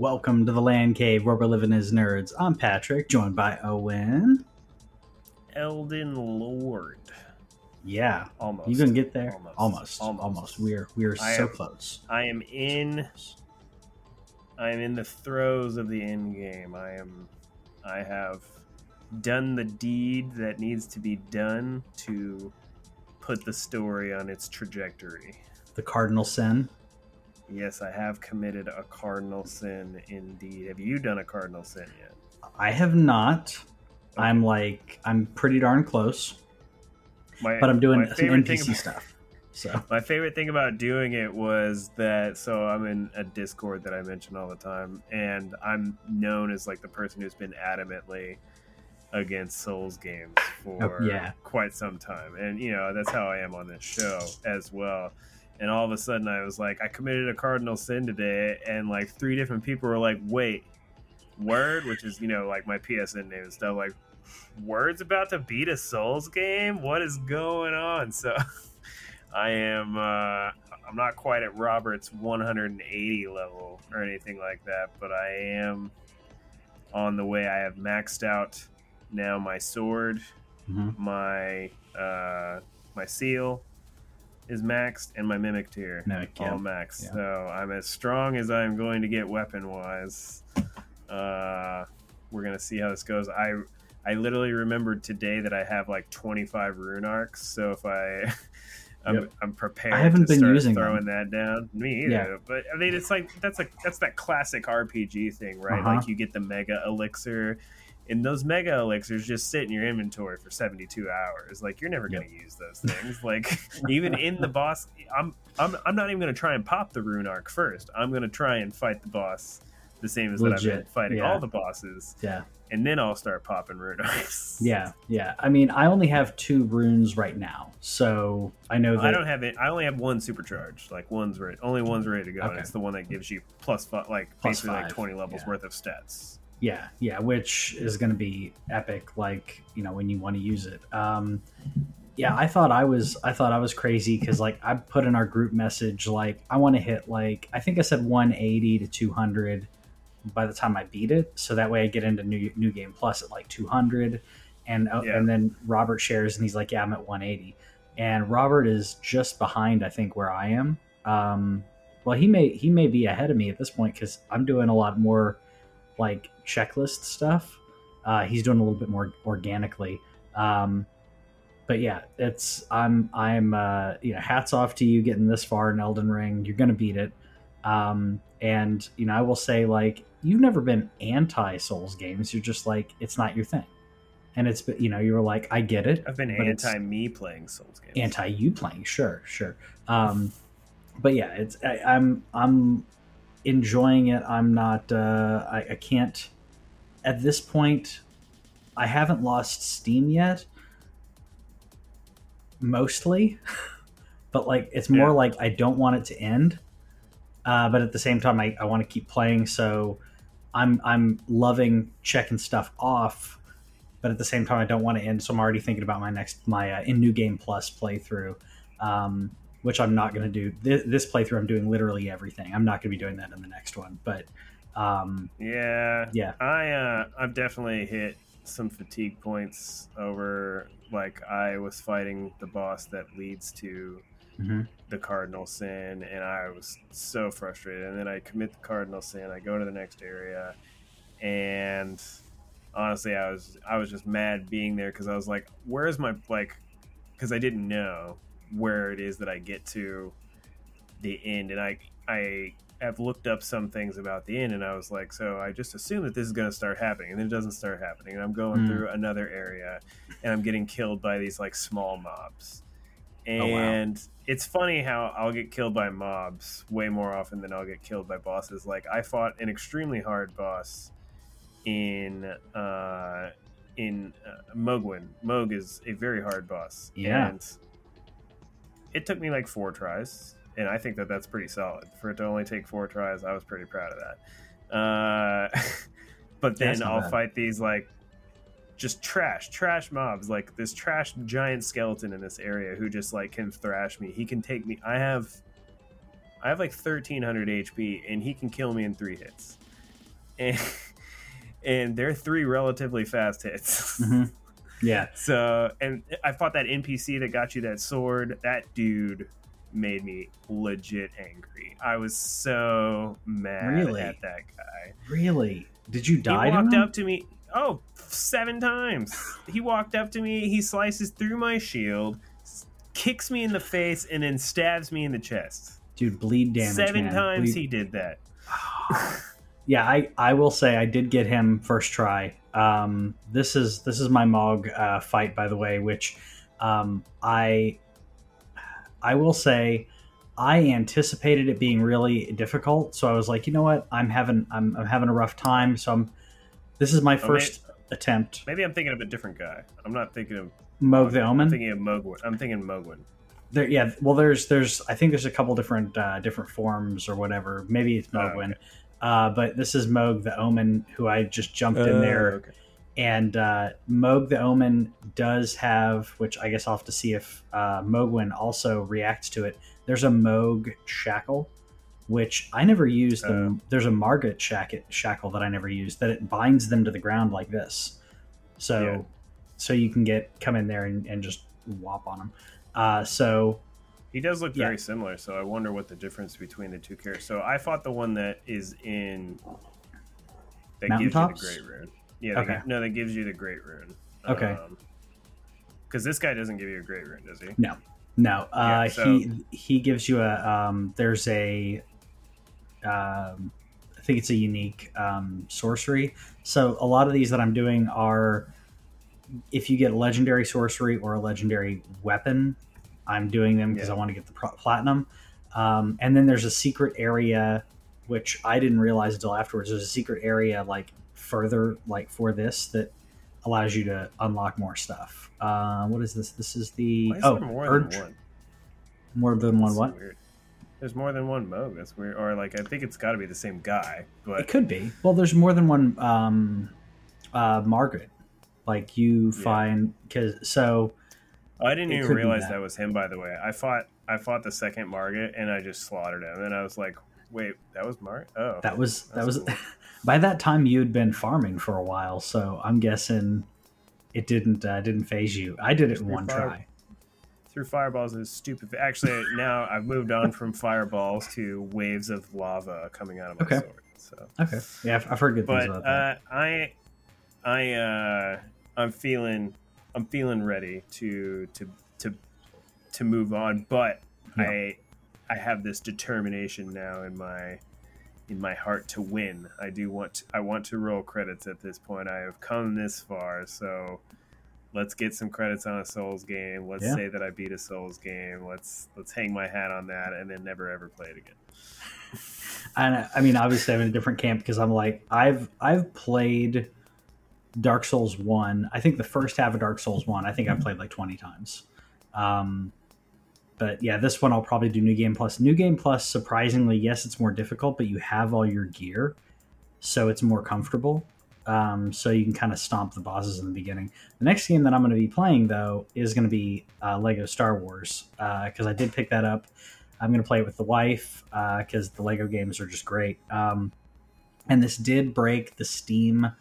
Welcome to the Land Cave where we're living as nerds. I'm Patrick, joined by Owen. Elden Lord. Yeah, Almost. you gonna get there? Almost. Almost. Almost. Almost. We're we're I so am- close. I am in. I am in the throes of the end game. I am. I have done the deed that needs to be done to put the story on its trajectory. The cardinal sin. Yes, I have committed a cardinal sin indeed. Have you done a cardinal sin yet? I have not. I'm like I'm pretty darn close, My, but I'm doing some NPC about- stuff. So My favorite thing about doing it was that so I'm in a Discord that I mention all the time, and I'm known as like the person who's been adamantly against Souls games oh, for Oh, yeah. quite some time, and you know that's how I am on this show as well. And all of a sudden, I was like, I committed a cardinal sin today, and like three different people were like, "Wait, word," which is you know like my PSN name and stuff. Like, word's about to beat a Souls game. What is going on? So. I am uh, I'm not quite at Robert's 180 level or anything like that, but I am on the way. I have maxed out now my sword, mhm. my uh, my seal is maxed, and my mimic tear yeah. all maxed. Yeah. So I'm as strong as I'm going to get weapon wise. Uh, we're gonna see how this goes. I I literally remembered today that I have like 25 rune arcs. So if I I'm, Yep. I'm prepared. I haven't to been start using throwing that down. Me either. Yeah. But I mean, it's like that's like that's that classic RPG thing, right? Uh-huh. Like you get the mega elixir, and those mega elixirs just sit in your inventory for 72 hours. Like you're never going to use those things. like even in the boss, I'm I'm I'm not even going to try and pop the rune arc first. I'm going to try and fight the boss the same as that I've been fighting yeah. all the bosses, yeah, and then I'll start popping rune arcs. yeah, yeah. I mean, I only have two runes right now, so I know that I don't have it. I only have one supercharged. Like one's ready. Only one's ready to go. And it's the one that gives you plus five, like Plus basically like 20 levels yeah. worth of stats. Yeah, yeah, which is going to be epic. Like you know when you want to use it. Um, yeah, I thought I was I thought I was crazy because like I put in our group message like I want to hit like I think I said 180 to 200 by the time I beat it, so that way I get into new new game plus at like 200, and uh, Yeah. and then Robert shares and he's like yeah I'm at 180, and Robert is just behind I think where I am. Um, well he may he may be ahead of me at this point because I'm doing a lot more like checklist stuff. Uh, he's doing a little bit more organically. Um, but yeah, it's I'm I'm uh, you know hats off to you getting this far in Elden Ring. You're gonna beat it. Um, and you know I will say like you've never been anti Souls games. You're just like it's not your thing. And it's you know you were like I get it. I've been anti me playing Souls games. anti you playing sure sure um but yeah it's I, i'm i'm enjoying it i'm not uh I, I can't at this point i haven't lost steam yet mostly but like it's more Yeah. like i don't want it to end uh but at the same time i, I want to keep playing so i'm i'm loving checking stuff off but at the same time i don't want to end so i'm already thinking about my next my uh, in new game plus playthrough um, which i'm not going to do this, this playthrough i'm doing literally everything i'm not going to be doing that in the next one but um, Yeah, yeah I uh, I've definitely hit some fatigue points over. Like I was fighting the boss that leads to mhm. the cardinal sin, and I was so frustrated. And then I commit the cardinal sin. I go to the next area, and honestly, I was I was just mad being there because I was like, "Where's my like?" Because I didn't know where it is that I get to the end, and I I have looked up some things about the inn, and I was like, so I just assume that this is going to start happening, and then it doesn't start happening, and I'm going Mm. through another area, and I'm getting killed by these like small mobs, Oh, wow. and it's funny how I'll get killed by mobs way more often than I'll get killed by bosses. Like I fought an extremely hard boss in uh, in uh, Mohgwyn. Mohg is a very hard boss. Yeah. And it took me like four tries, and I think that that's pretty solid for it to only take four tries. I was pretty proud of that. Uh, but then I'll bad. fight these like just trash, trash mobs, like this trash giant skeleton in this area who just like can thrash me. He can take me. I have, I have like thirteen hundred HP, and he can kill me in three hits. And and they're three relatively fast hits. Mhm. Yeah. So, and I fought that NPC that got you that sword. That dude made me legit angry. I was so mad Really? at that guy. Really? Did you die? he walked up to me. Oh, seven times. he walked up to me. He slices through my shield, kicks me in the face, and then stabs me in the chest. Dude, bleed damage. seven man. times Bleed- he did that. yeah, I, I will say I did get him first try. Um, this is this is my Mohg uh, fight, by the way, which um, I I will say I anticipated it being really difficult, so I was like, you know what, I'm having I'm, I'm having a rough time, so I'm this is my Oh, first attempt. Maybe I'm thinking of a different guy. I'm not thinking of. Mohg the Omen. I'm thinking of Mohgwyn. I'm thinking Mohgwyn. There, yeah. Well, there's there's I think there's a couple different uh, different forms or whatever. Maybe it's Oh, Mohgwyn, uh, but this is Mohg the Omen, who I just jumped in Oh, there. okay. And uh, Mohg the Omen does have, which I guess I'll have to see if uh, Mohgwyn also reacts to it. There's a Mohg shackle, which I never used. The, Oh. there's a shacket, shackle that I never used that it binds them to the ground like this. So, Yeah. so you can get come in there and, and just whop on them. Uh, so He does look Yeah. very similar, so I wonder what the difference between the two characters. So I fought the one that is in that gives you the great rune. Yeah, Okay. no, that gives you the great rune. Okay. Because this guy doesn't give you a great rune, does he? No. No, uh, Yeah, so- he he gives you a um, there's a um, I think it's a unique um, sorcery. So a lot of these that I'm doing are if you get legendary sorcery or a legendary weapon, I'm doing them because Yeah. I want to get the pro- platinum. Um, and then there's a secret area which I didn't realize until afterwards. There's a secret area like further like for this that allows you to unlock more stuff. Uh, what is this? This is the is oh more Urge- than one? more than one what? Weird. There's more than one Mohg. That's weird. Or like I think it's got to be the same guy, but It could be. Well, there's more than one um, uh, Margit. Like you Yeah. find because so I didn't even realize that. that. was him. By the way, I fought I fought the second Margit and I just slaughtered him, and I was like, wait, that was Mark? Oh, that was that was cool. by that time you'd been farming for a while. So I'm guessing it didn't uh, didn't phase you. I did it in one fire- try. through fireballs is stupid. Actually, now I've moved on from fireballs to waves of lava coming out of my Okay. sword. So, Okay, yeah, I've, I've heard good things but about that. uh, I, I, uh, I'm feeling, I'm feeling ready to to to to move on. But Yeah. I, I have this determination now in my in my heart to win. I do want to, I want to roll credits at this point. I have come this far, so let's get some credits on a Souls game. Let's Yeah. say that I beat a Souls game. Let's let's hang my hat on that and then never ever play it again. And I mean, obviously, I'm in a different camp because I'm like, I've I've played Dark Souls one. I think the first half of Dark Souls one, I think I've played like 20 times. Um, but yeah, this one I'll probably do New Game Plus. New Game Plus, surprisingly, yes, it's more difficult, but you have all your gear, so it's more comfortable. Um, so you can kind of stomp the bosses in the beginning. The next game that I'm going to be playing though is going to be uh, Lego Star Wars because I did pick that up. I'm going to play it with the wife because the Lego games are just great. Um, and this did break the Steam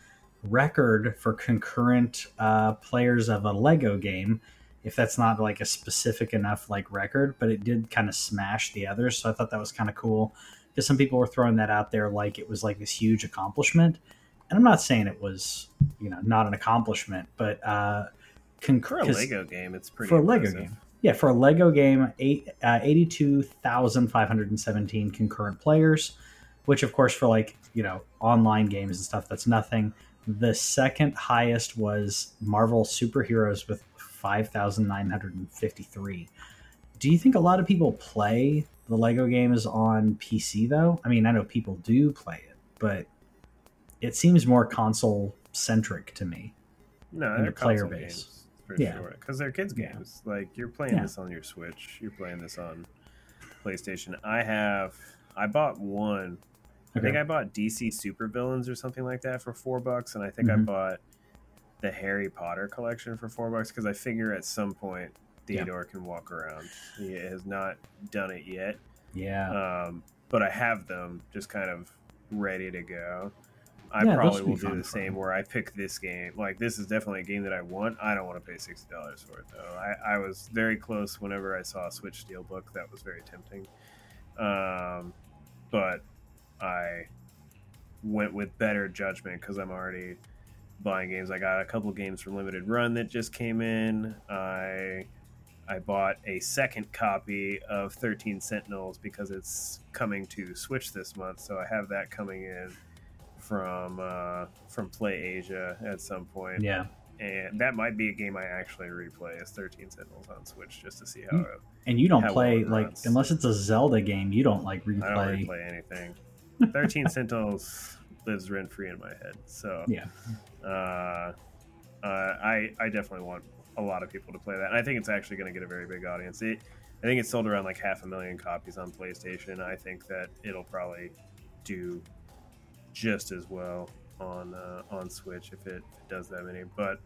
record for concurrent uh, players of a Lego game. If that's not like a specific enough like record, but it did kind of smash the others, so I thought that was kind of cool because some people were throwing that out there like it was like this huge accomplishment. And I'm not saying it was, you know, not an accomplishment, but uh, conc- For a Lego game, it's pretty for a Lego game. Yeah, for a Lego game, eight, uh, 82,517 concurrent players. which of course for like you know online games and stuff, that's nothing. The second highest was Marvel Superheroes with five thousand nine hundred and fifty three. Do you think a lot of people play the Lego games on PC though? I mean, I know people do play it, but it seems more console centric to me. No, they're the player console base. games for Yeah. sure. Because they're kids Yeah. games. Like you're playing Yeah. this on your Switch. You're playing this on PlayStation. I have. I bought one. I think I bought DC Super Villains or something like that for four bucks, and I think I Mhm. bought the Harry Potter collection for four bucks because I figure at some point Yeah. Theodore can walk around. He has not done it yet, yeah, um, but I have them just kind of ready to go. I Yeah, probably will do the same me. where I pick this game. Like this is definitely a game that I want. I don't want to pay sixty dollars for it though. I, I was very close whenever I saw a Switch Steelbook. That was very tempting, um, but I went with better judgment because I'm already buying games. I got a couple games from Limited Run that just came in. I I bought a second copy of 13 Sentinels because it's coming to Switch this month, so I have that coming in from uh, from Play Asia at some point, yeah. and that might be a game I actually replay as 13 Sentinels on Switch just to see how Mm, it, And you don't play well like runs. unless it's a Zelda game, you don't like replay. I don't replay. replay anything. 13 Sentinels lives rent free in my head, so Yeah, uh, uh, I I definitely want a lot of people to play that. And I think it's actually going to get a very big audience. It, I think it's sold around like half a million copies on PlayStation. I think that it'll probably do just as well on uh, on Switch if it, if it does that many. But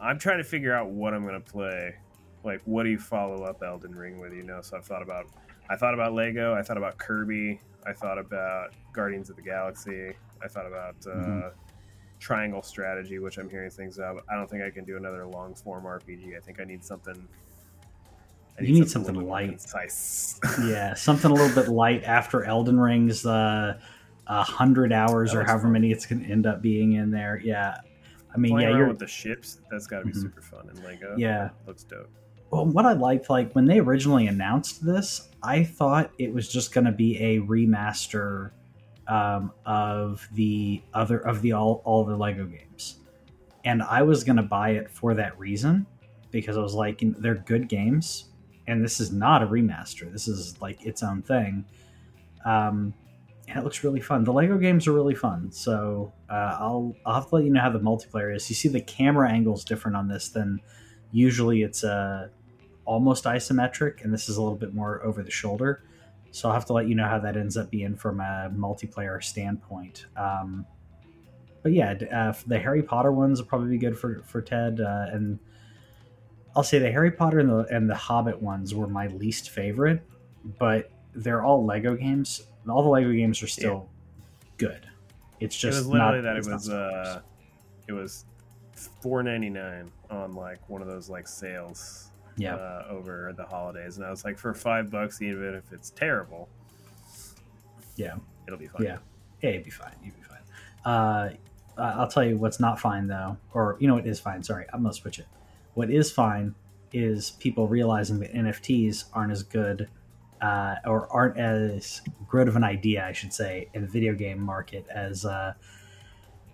I'm trying to figure out what I'm going to play. Like, what do you follow up Elden Ring with? You know, so I've thought about I thought about Lego. I thought about Kirby. I thought about Guardians of the Galaxy. I thought about uh, Mhm. Triangle Strategy, which I'm hearing things of. I don't think I can do another long form RPG. I think I need something. I You need a something light. concise. yeah, something a little bit light after Elden Ring's uh, a hundred hours or however fun. many it's going to end up being in there. Yeah, I mean, Playing yeah, you're with the ships, that's got to be Mhm. super fun. And Lego, yeah. looks dope. Well, what I liked, like when they originally announced this, I thought it was just going to be a remaster um, of the other of the all all the Lego games, and I was to buy it for that reason because I was like, they're good games, and this is not a remaster. This is like its own thing, um, and it looks really fun. The Lego games are really fun, so uh, I'll I'll have to let you know how the multiplayer is. You see, the camera angle is different on this than usually it's uh, almost isometric, and this is a little bit more over the shoulder. So I'll have to let you know how that ends up being from a multiplayer standpoint. Um, but yeah, uh, the Harry Potter ones will probably be good for for Ted, uh, and I'll say the Harry Potter and the and the Hobbit ones were my least favorite, but they're all Lego games. All the Lego games are still good. It's just It was literally not, that it was uh, it was four ninety nine on like one of those like sales yeah. uh, over the holidays, and I was like, for five bucks, even if it's terrible, Yeah. it'll be fine. Yeah. Yeah, you'd be fine. You'd be fine. Uh, I'll tell you what's not fine though, or you know what is fine. Sorry, I'm gonna switch it. What is fine is people realizing that NFTs aren't as good, uh, or aren't as good of an idea, I should say, in the video game market as uh,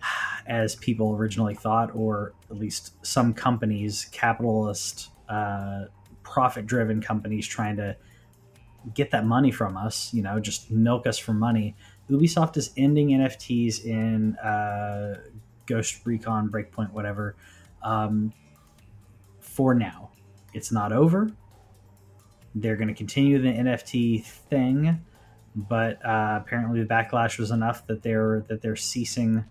as people originally thought, or at least some companies, capitalist, uh, profit-driven companies, trying to get that money from us. You know, just milk us for money. Ubisoft is ending NFTs in uh, Ghost Recon, Breakpoint, whatever. Um, for now, it's not over. They're going to continue the NFT thing, but uh, apparently the backlash was enough that they're that they're ceasing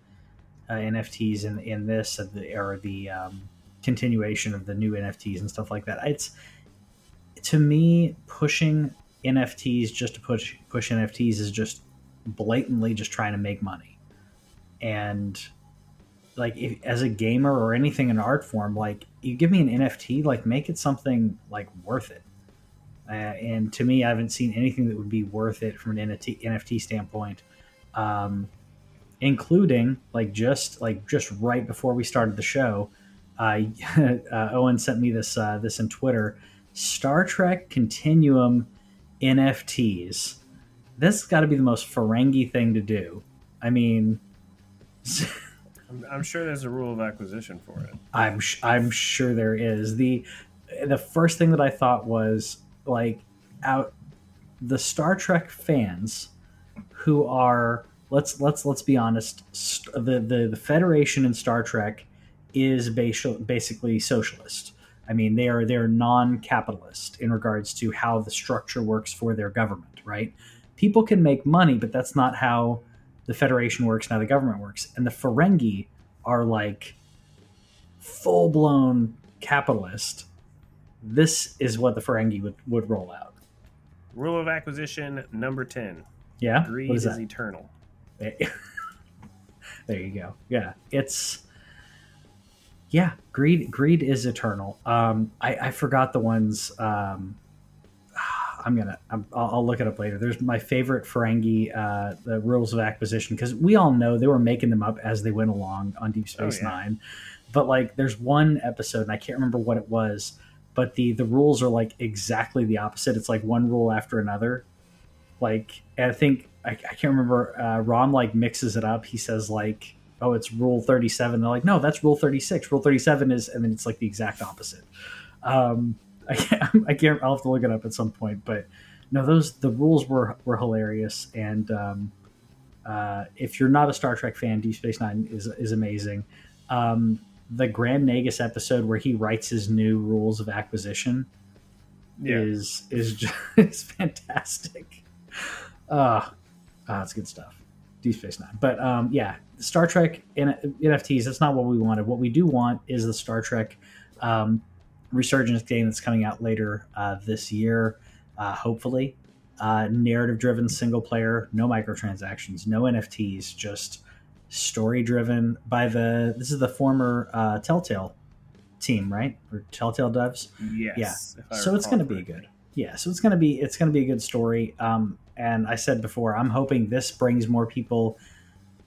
uh, NFTs in in this or the um, continuation of the new NFTs and stuff like that. It's to me pushing NFTs just to push push NFTs is just blatantly just trying to make money. And like if, as a gamer or anything in art form, like you give me an NFT, like make it something like worth it. Uh, and to me, I haven't seen anything that would be worth it from an NFT, NFT standpoint, um, including like just like just right before we started the show, uh, uh, Owen sent me this uh, this in Twitter. Star Trek Continuum NFTs this got to be the most Ferengi thing to do. I mean, I'm, I'm sure there's a rule of acquisition for it. I'm sh- I'm sure there is the the first thing that I thought was like out the Star Trek fans who are let's let's let's be honest st- the, the the Federation in Star Trek is basi- basically socialist. I mean they are they're non-capitalist in regards to how the structure works for their government, right? People can make money, but that's not how the Federation works now the government works. And the Ferengi are like full blown capitalist. This is what the Ferengi would, would roll out. Rule of acquisition number 10 Yeah? greed is eternal. there you go. Yeah. It's yeah, greed greed is eternal. Um I, I forgot the ones um I'm gonna. I'm, I'll, I'll look it up later. There's my favorite Ferengi, uh, the rules of acquisition, because we all know they were making them up as they went along on Deep Space Oh, yeah. Nine. But like, there's one episode, and I can't remember what it was, but the the rules are like exactly the opposite. It's like one rule after another. Like, I think I, I can't remember. Uh, Rom like mixes it up. He says like, "Oh, it's Rule 37." They're like, "No, that's Rule 36." Rule 37 is, and then it's like the exact opposite. Um, I can't, I can't. I'll have to look it up at some point. But no, those the rules were were hilarious. And um, uh, if you're not a Star Trek fan, Deep Space Nine is is amazing. Um, the Grand Nagus episode where he writes his new rules of acquisition Yeah. is is just is fantastic. Uh, ah, it's good stuff. Deep Space Nine, but um, yeah, Star Trek N- NFTs. That's not what we wanted. What we do want is the Star Trek um, Resurgence game that's coming out later uh, this year, uh, hopefully. Uh, narrative driven single player, no microtransactions, no NFTs, just story driven by the. This is the former uh, Telltale team, right? Or Telltale devs Yes. I so it's going to be good yeah so it's going to be it's going to be a good story um, and i said before i'm hoping this brings more people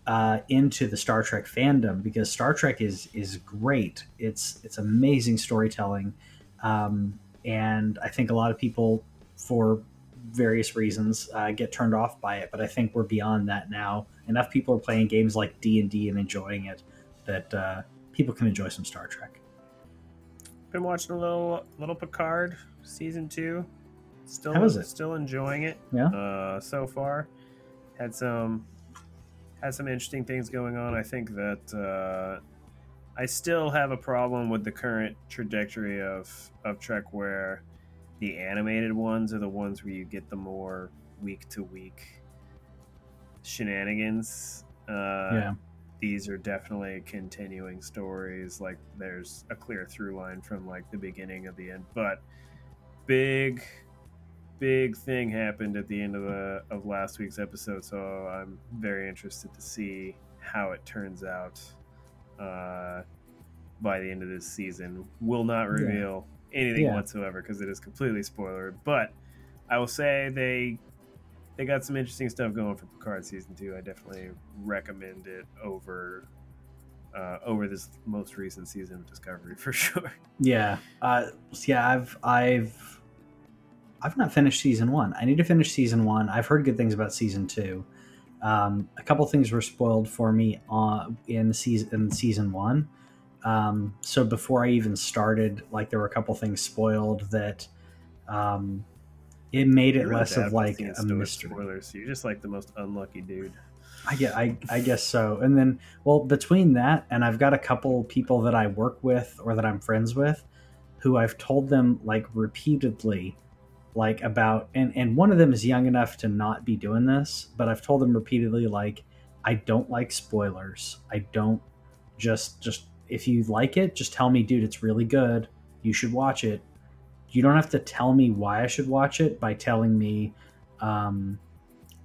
uh, into the star trek fandom because star trek is is great. It's it's amazing storytelling. Um, and i think a lot of people for various reasons uh, get turned off by it but i think we're beyond that now. Enough people are playing games like d&d and enjoying it that uh, people can enjoy some star trek. Been watching a little little Picard season two. Still How is it? Still enjoying it. Yeah? Uh, so far, had some had some interesting things going on. I think that uh, I still have a problem with the current trajectory of of Trek, where the animated ones are the ones where you get the more week to week shenanigans. Uh, yeah these are definitely continuing stories like there's a clear through line from like the beginning of the end but big big thing happened at the end of the of last week's episode so i'm very interested to see how it turns out uh by the end of this season will not Yeah. reveal anything Yeah. whatsoever because it is completely spoiler but i will say they they got some interesting stuff going for Picard season two. I definitely recommend it over uh, over this most recent season of Discovery for sure. Yeah, uh, yeah. I've I've I've not finished season one. I need to finish season one. I've heard good things about season two. Um, a couple things were spoiled for me on in season in season one. Um, so before I even started, like there were a couple things spoiled that um, it made it You're less of like a mystery. Spoilers. You're just like the most unlucky dude. I get, I, I guess so. And then, well, between that and I've got a couple people that I work with or that I'm friends with, who I've told them like repeatedly, like about, and and one of them is young enough to not be doing this, but I've told them repeatedly like, I don't like spoilers. I don't just just if you like it, just tell me, dude, it's really good. You should watch it. You don't have to tell me why I should watch it by telling me. Um,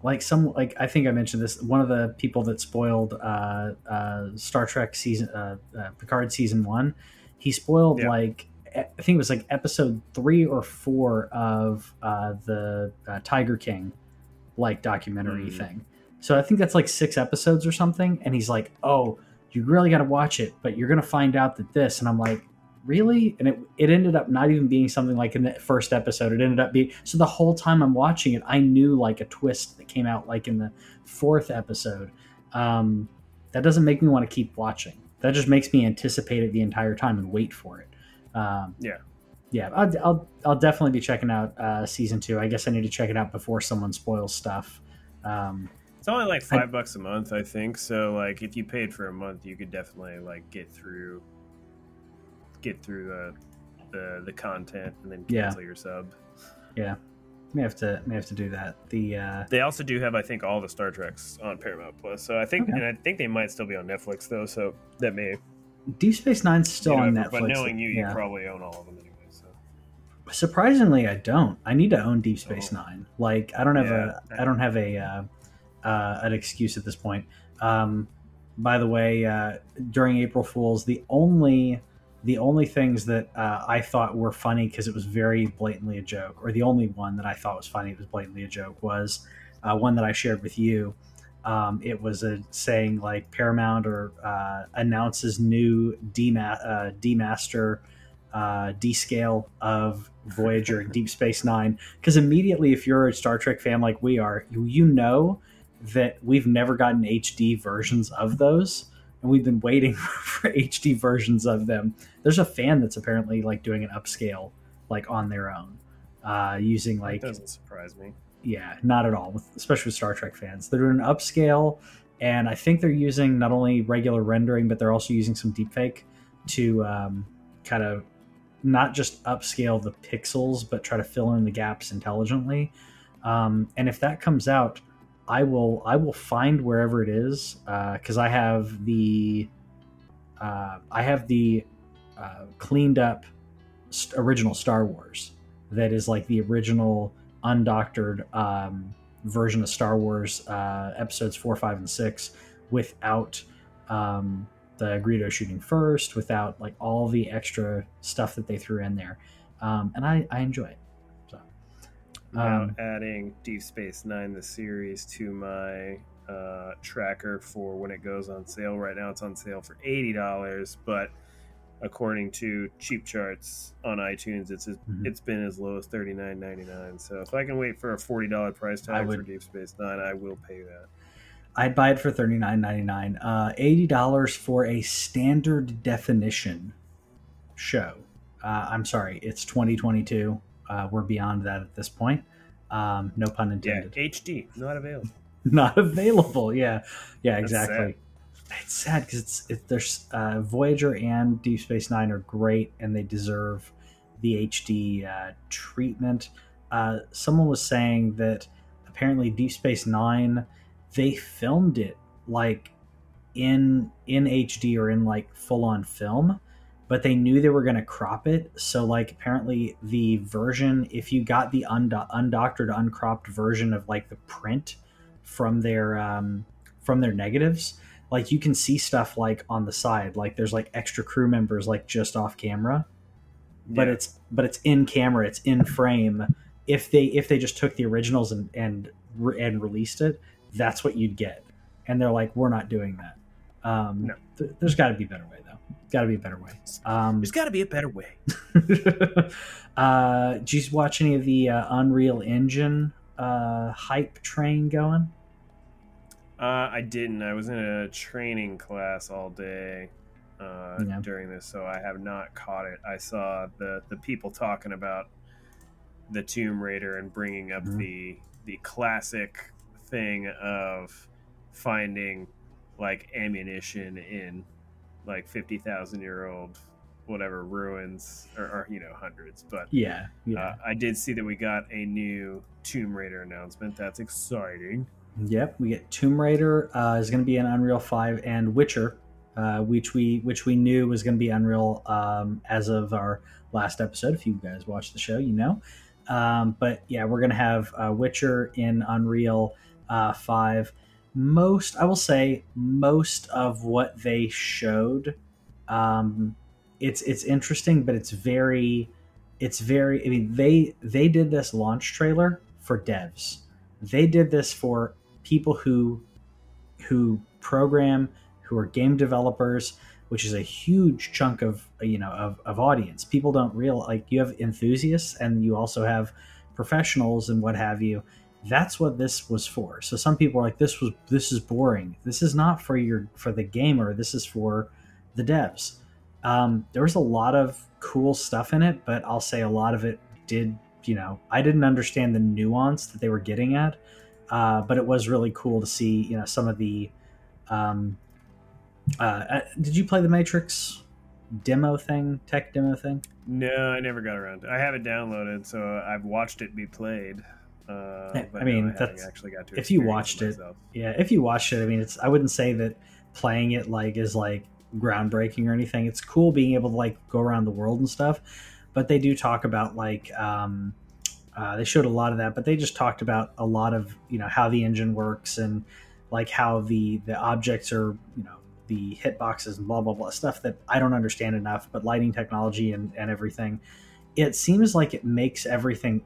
like some like I think I mentioned this. One of the people that spoiled uh, uh, Star Trek season uh, uh, Picard season one, he spoiled Yeah. like I think it was like episode three or four of uh, the uh, Tiger King like documentary Mm. thing. So I think that's like six episodes or something. And he's like, "Oh, you really got to watch it, but you're gonna find out that this." And I'm like, really? And it it ended up not even being something like in the first episode. It ended up being so the whole time I'm watching it, I knew like a twist that came out like in the fourth episode. Um, that doesn't make me want to keep watching. That just makes me anticipate it the entire time and wait for it. Um, Yeah. yeah. I'll, I'll I'll definitely be checking out uh, season two. I guess I need to check it out before someone spoils stuff. Um, It's only like five bucks a month, I think. So like, if you paid for a month, you could definitely like get through, get through the the, the content and then Yeah. cancel your sub. Yeah, may have to may have to do that. The uh, They also do have, I think, all the Star Treks on Paramount Plus. So I think, Okay. and I think they might still be on Netflix though. So that may Deep Space Nine's still you know, on But Netflix. knowing you, yeah. you probably own all of them anyway. So Surprisingly, I don't. I need to own Deep Space Oh. Nine. Like I don't have Yeah. a I don't have a uh, uh, an excuse at this point. Um, by the way, uh, during April Fools, the only the only things that uh, I thought were funny because it was very blatantly a joke, or the only one that I thought was funny, it was blatantly a joke, was uh, one that I shared with you. Um, it was a saying like Paramount or uh, announces new D uh, D-master uh, D-scale of Voyager and Deep Space Nine. Because immediately, if you're a Star Trek fan like we are, you, you know that we've never gotten HD versions of those, and we've been waiting for HD versions of them. There's a fan that's apparently like doing an upscale like on their own, uh, using like that doesn't surprise me. Yeah, not at all. With, especially with Star Trek fans, they're doing an upscale, and I think they're using not only regular rendering, but they're also using some deepfake to um, kind of not just upscale the pixels, but try to fill in the gaps intelligently. Um, and if that comes out, I will I will find wherever it is because I have the uh, I have the uh, cleaned up original Star Wars that is like the original undoctored um, version of Star Wars uh, episodes four, five, and six without um, the Greedo shooting first, without like all the extra stuff that they threw in there, um, and I, I enjoy it. So Um, adding Deep Space Nine, the series, to my uh, tracker for when it goes on sale. Right now, it's on sale for eighty dollars, but according to cheap charts on iTunes, it's Mhm. it's been as low as thirty nine ninety nine. So if I can wait for a forty dollar price tag would- for Deep Space Nine, I will pay that. I'd buy it for thirty nine ninety nine. Uh, Eighty dollars for a standard definition show. Uh, I'm sorry, it's twenty twenty two. Uh, we're beyond that at this point. Um, no pun Yeah, intended. HD not available. Not available. Yeah, yeah, That's exactly. It's sad because it's it, there's uh, Voyager and Deep Space Nine are great and they deserve the HD uh, treatment. Uh, someone was saying that apparently Deep Space Nine they filmed it like in in HD or in like full on film, but they knew they were going to crop it. So like apparently the version, if you got the undo- undoctored, uncropped version of like the print from their um, from their negatives, like you can see stuff like on the side, like there's like extra crew members like just off camera, but it's but it's in camera, it's in frame. If they if they just took the originals and and and released it, that's what you'd get. And they're like, we're not doing that. Um, No. th- there's got to be a better way though. Got to be a better way. Um, There's got to be a better way. uh, did you watch any of the uh, Unreal Engine uh, hype train going? Uh, I didn't. I was in a training class all day uh, Yeah. during this, so I have not caught it. I saw the the people talking about the Tomb Raider and bringing up Mhm. the the classic thing of finding like ammunition in like fifty thousand year old whatever ruins or, or you know hundreds, but. Yeah, yeah, Uh, I did see that we got a new Tomb Raider announcement. That's exciting. Yep. We get Tomb Raider uh, is going to be in Unreal Five and Witcher, uh, which we which we knew was going to be Unreal um, as of our last episode. If you guys watched the show, you know. Um, but yeah, we're going to have uh, Witcher in Unreal uh, Five. Most, I will say, most of what they showed, um, it's it's interesting, but it's very, it's very. I mean, they they did this launch trailer for devs. They did this for people who who program, who are game developers. which is a huge chunk of you know of, of audience. People don't real like you have enthusiasts and you also have professionals and what have you. That's what this was for. So some people are like, this was this is boring. This is not for your for the gamer. This is for the devs. Um, there was a lot of cool stuff in it, but I'll say a lot of it did. You know, I didn't understand the nuance that they were getting at, uh, but it was really cool to see. You know, some of the um, uh, uh, did you play the Matrix demo thing, tech demo thing? No, I never got around. to it. I have it downloaded, so I've watched it be played. Uh, I mean, no, haven't that's- actually got to. if you watched it, myself. Yeah, if you watched it, I mean, it's I wouldn't say that playing it like is like groundbreaking or anything. It's cool being able to like go around the world and stuff, but they do talk about like um, uh, they showed a lot of that, but they just talked about a lot of you know how the engine works and like how the the objects are you know the hitboxes and blah blah blah stuff that I don't understand enough, but lighting technology and and everything. It seems like it makes everything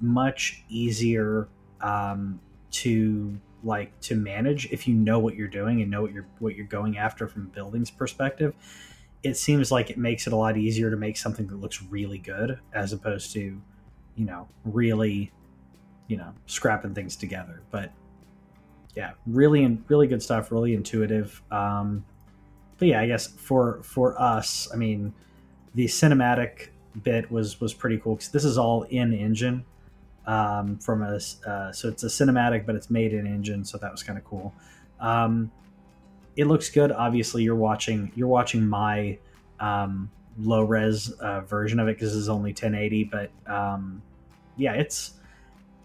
much easier um, to like to manage if you know what you're doing and know what you're what you're going after from buildings perspective it seems like it makes it a lot easier to make something that looks really good as opposed to you know really you know scrapping things together but yeah really really good stuff really intuitive um but yeah i guess for for us i mean the cinematic bit was was pretty cool because this is all in engine um, from a uh, so it's a cinematic, but it's made in engine, so that was kind of cool. Um, it looks good. Obviously, you're watching you're watching my um, low res uh, version of it because it's only 1080. But um, yeah, it's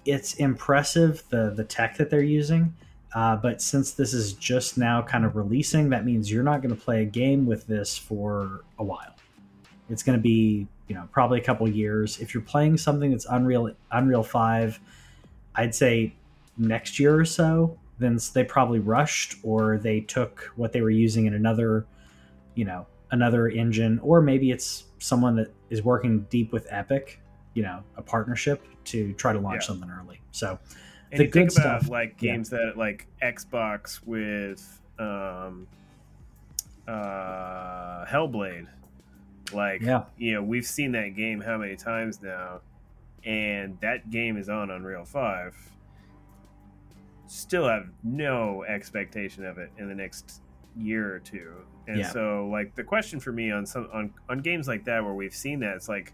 it's impressive the the tech that they're using. Uh, but since this is just now kind of releasing, that means you're not going to play a game with this for a while. It's going to be you know probably a couple years if you're playing something that's unreal unreal 5 i'd say next year or so then they probably rushed or they took what they were using in another you know another engine or maybe it's someone that is working deep with epic you know a partnership to try to launch Yeah. something early so And the good about stuff, like yeah. games that like Xbox with um, uh, Hellblade. Like, Yeah. you know, we've seen that game how many times now, and that game is on Unreal Five. Still have no expectation of it in the next year or two, and Yeah. so like the question for me on some on on games like that where we've seen that it's like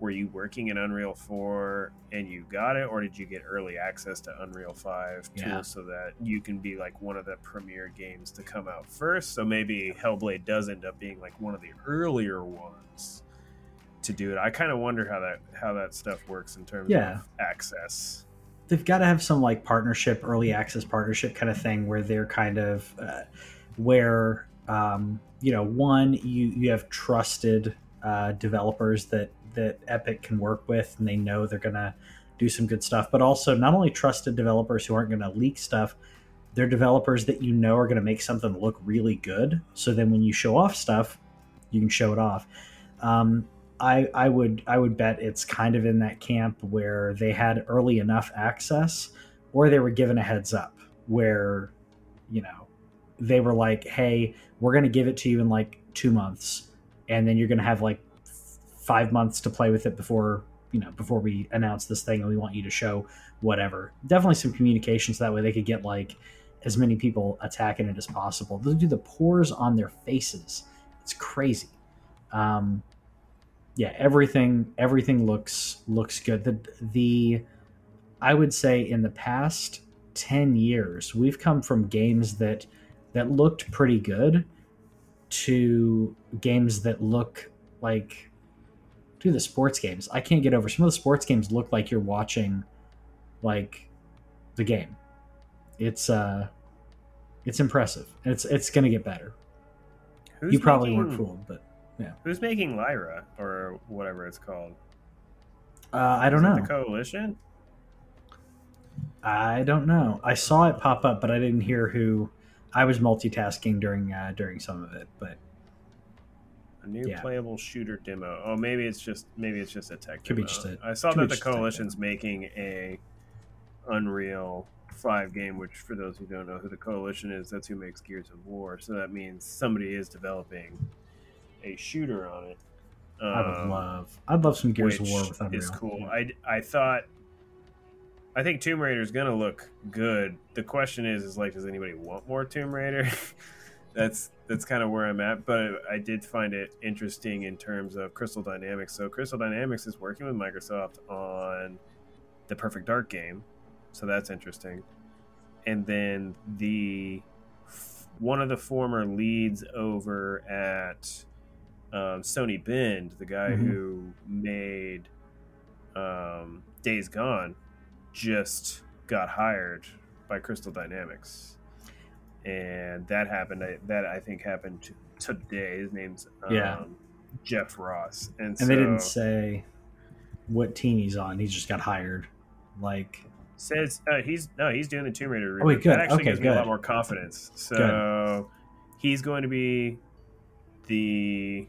were you working in Unreal 4 and you got it, or did you get early access to Unreal 5 too, Yeah. so that you can be like one of the premier games to come out first? So maybe Hellblade does end up being like one of the earlier ones to do it. I kind of wonder how that how that stuff works in terms Yeah. of access. they've got to have some like partnership early access partnership kind of thing where they're kind of uh, where um, you know one you you have trusted uh, developers that that epic can work with and they know they're gonna do some good stuff but also not only trusted developers who aren't gonna leak stuff they're developers that you know are gonna make something look really good. So then when you show off stuff you can show it off. Um, I, I would I would bet it's kind of in that camp where they had early enough access or they were given a heads up where you know they were like hey we're going to give it to you in like 2 months. And then you're going to have like 5 months to play with it before you know before we announce this thing and we want you to show whatever. Definitely some communication so that way they could get like as many people attacking it as possible. They'll do the pores on their faces. It's crazy. Um yeah everything everything looks looks good. The the i would say in the past 10 years we've come from games that that looked pretty good to games that look like do the sports games i can't get over some of the sports games look like you're watching like the game it's uh it's impressive and it's it's gonna get better Who's you probably making, weren't fooled but yeah. Who's making Lyra or whatever it's called? uh, i don't know The Coalition. I don't know. I saw it pop up, but I didn't hear who. I was multitasking during uh, during some of it, but A new Yeah. playable shooter demo. Oh, maybe it's just maybe it's just a tech Could be just a- I saw that the just a tech coalition's making a Unreal Five game, which for those who don't know who the Coalition is, that's who makes Gears of War. So that means somebody is developing a shooter on it. I would Um, love. I'd love some Gears of War with Unreal. is cool. Yeah. I I thought. I think Tomb Raider is gonna look good. The question is, is like, does anybody want more Tomb Raider? that's that's kind of where I'm at. But I did find it interesting in terms of Crystal Dynamics. So Crystal Dynamics is working with Microsoft on the Perfect Dark game, so that's interesting. And then the one of the former leads over at um, Sony Bend, the guy Mhm. who made um, Days Gone, just got hired by Crystal Dynamics, and that happened. I, that I think happened today. His name's um, Yeah. Jeff Ross, and, and so they didn't say what team he's on. He just got hired. Like, says uh, he's no, he's doing the Tomb Raider reboot. Oh, wait, good. That actually Okay, gives me a lot more confidence. So he's going to be the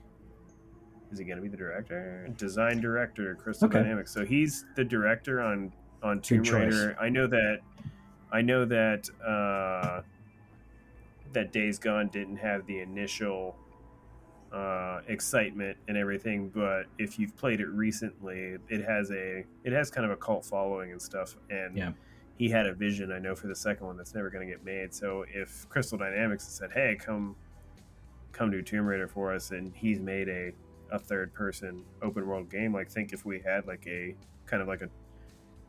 is he going to be the director, design director, Crystal Okay. Dynamics. So he's the director on on Tomb. Raider. I know that I know that uh, that Days Gone didn't have the initial uh, excitement and everything, but if you've played it recently, it has a it has kind of a cult following and stuff. And Yeah. he had a vision, I know, for the second one that's never going to get made. So if Crystal Dynamics said, "Hey, come come do Tomb Raider for us," and he's made a a third person open world game, like think if we had like a kind of like a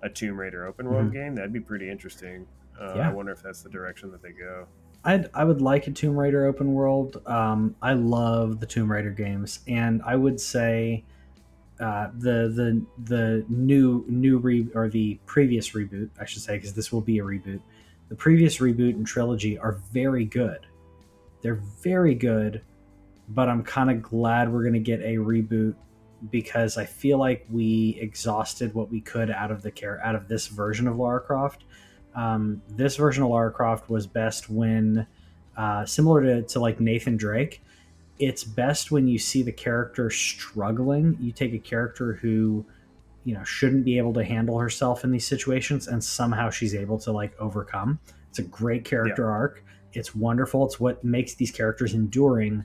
a Tomb Raider open world Mhm. game, that'd be pretty interesting. Uh, Yeah. I wonder if that's the direction that they go. I'd, I would like a Tomb Raider open world. Um, I love the Tomb Raider games, and I would say uh, the the the new new re or the previous reboot, I should say, because this will be a reboot. The previous reboot and trilogy are very good. They're very good, but I'm kind of glad we're going to get a reboot because I feel like we exhausted what we could out of the care out of this version of Lara Croft. Um, this version of Lara Croft was best when, uh, similar to, to like Nathan Drake, it's best when you see the character struggling. You take a character who, you know, shouldn't be able to handle herself in these situations, and somehow she's able to like overcome. It's a great character arc. It's wonderful. It's what makes these characters enduring.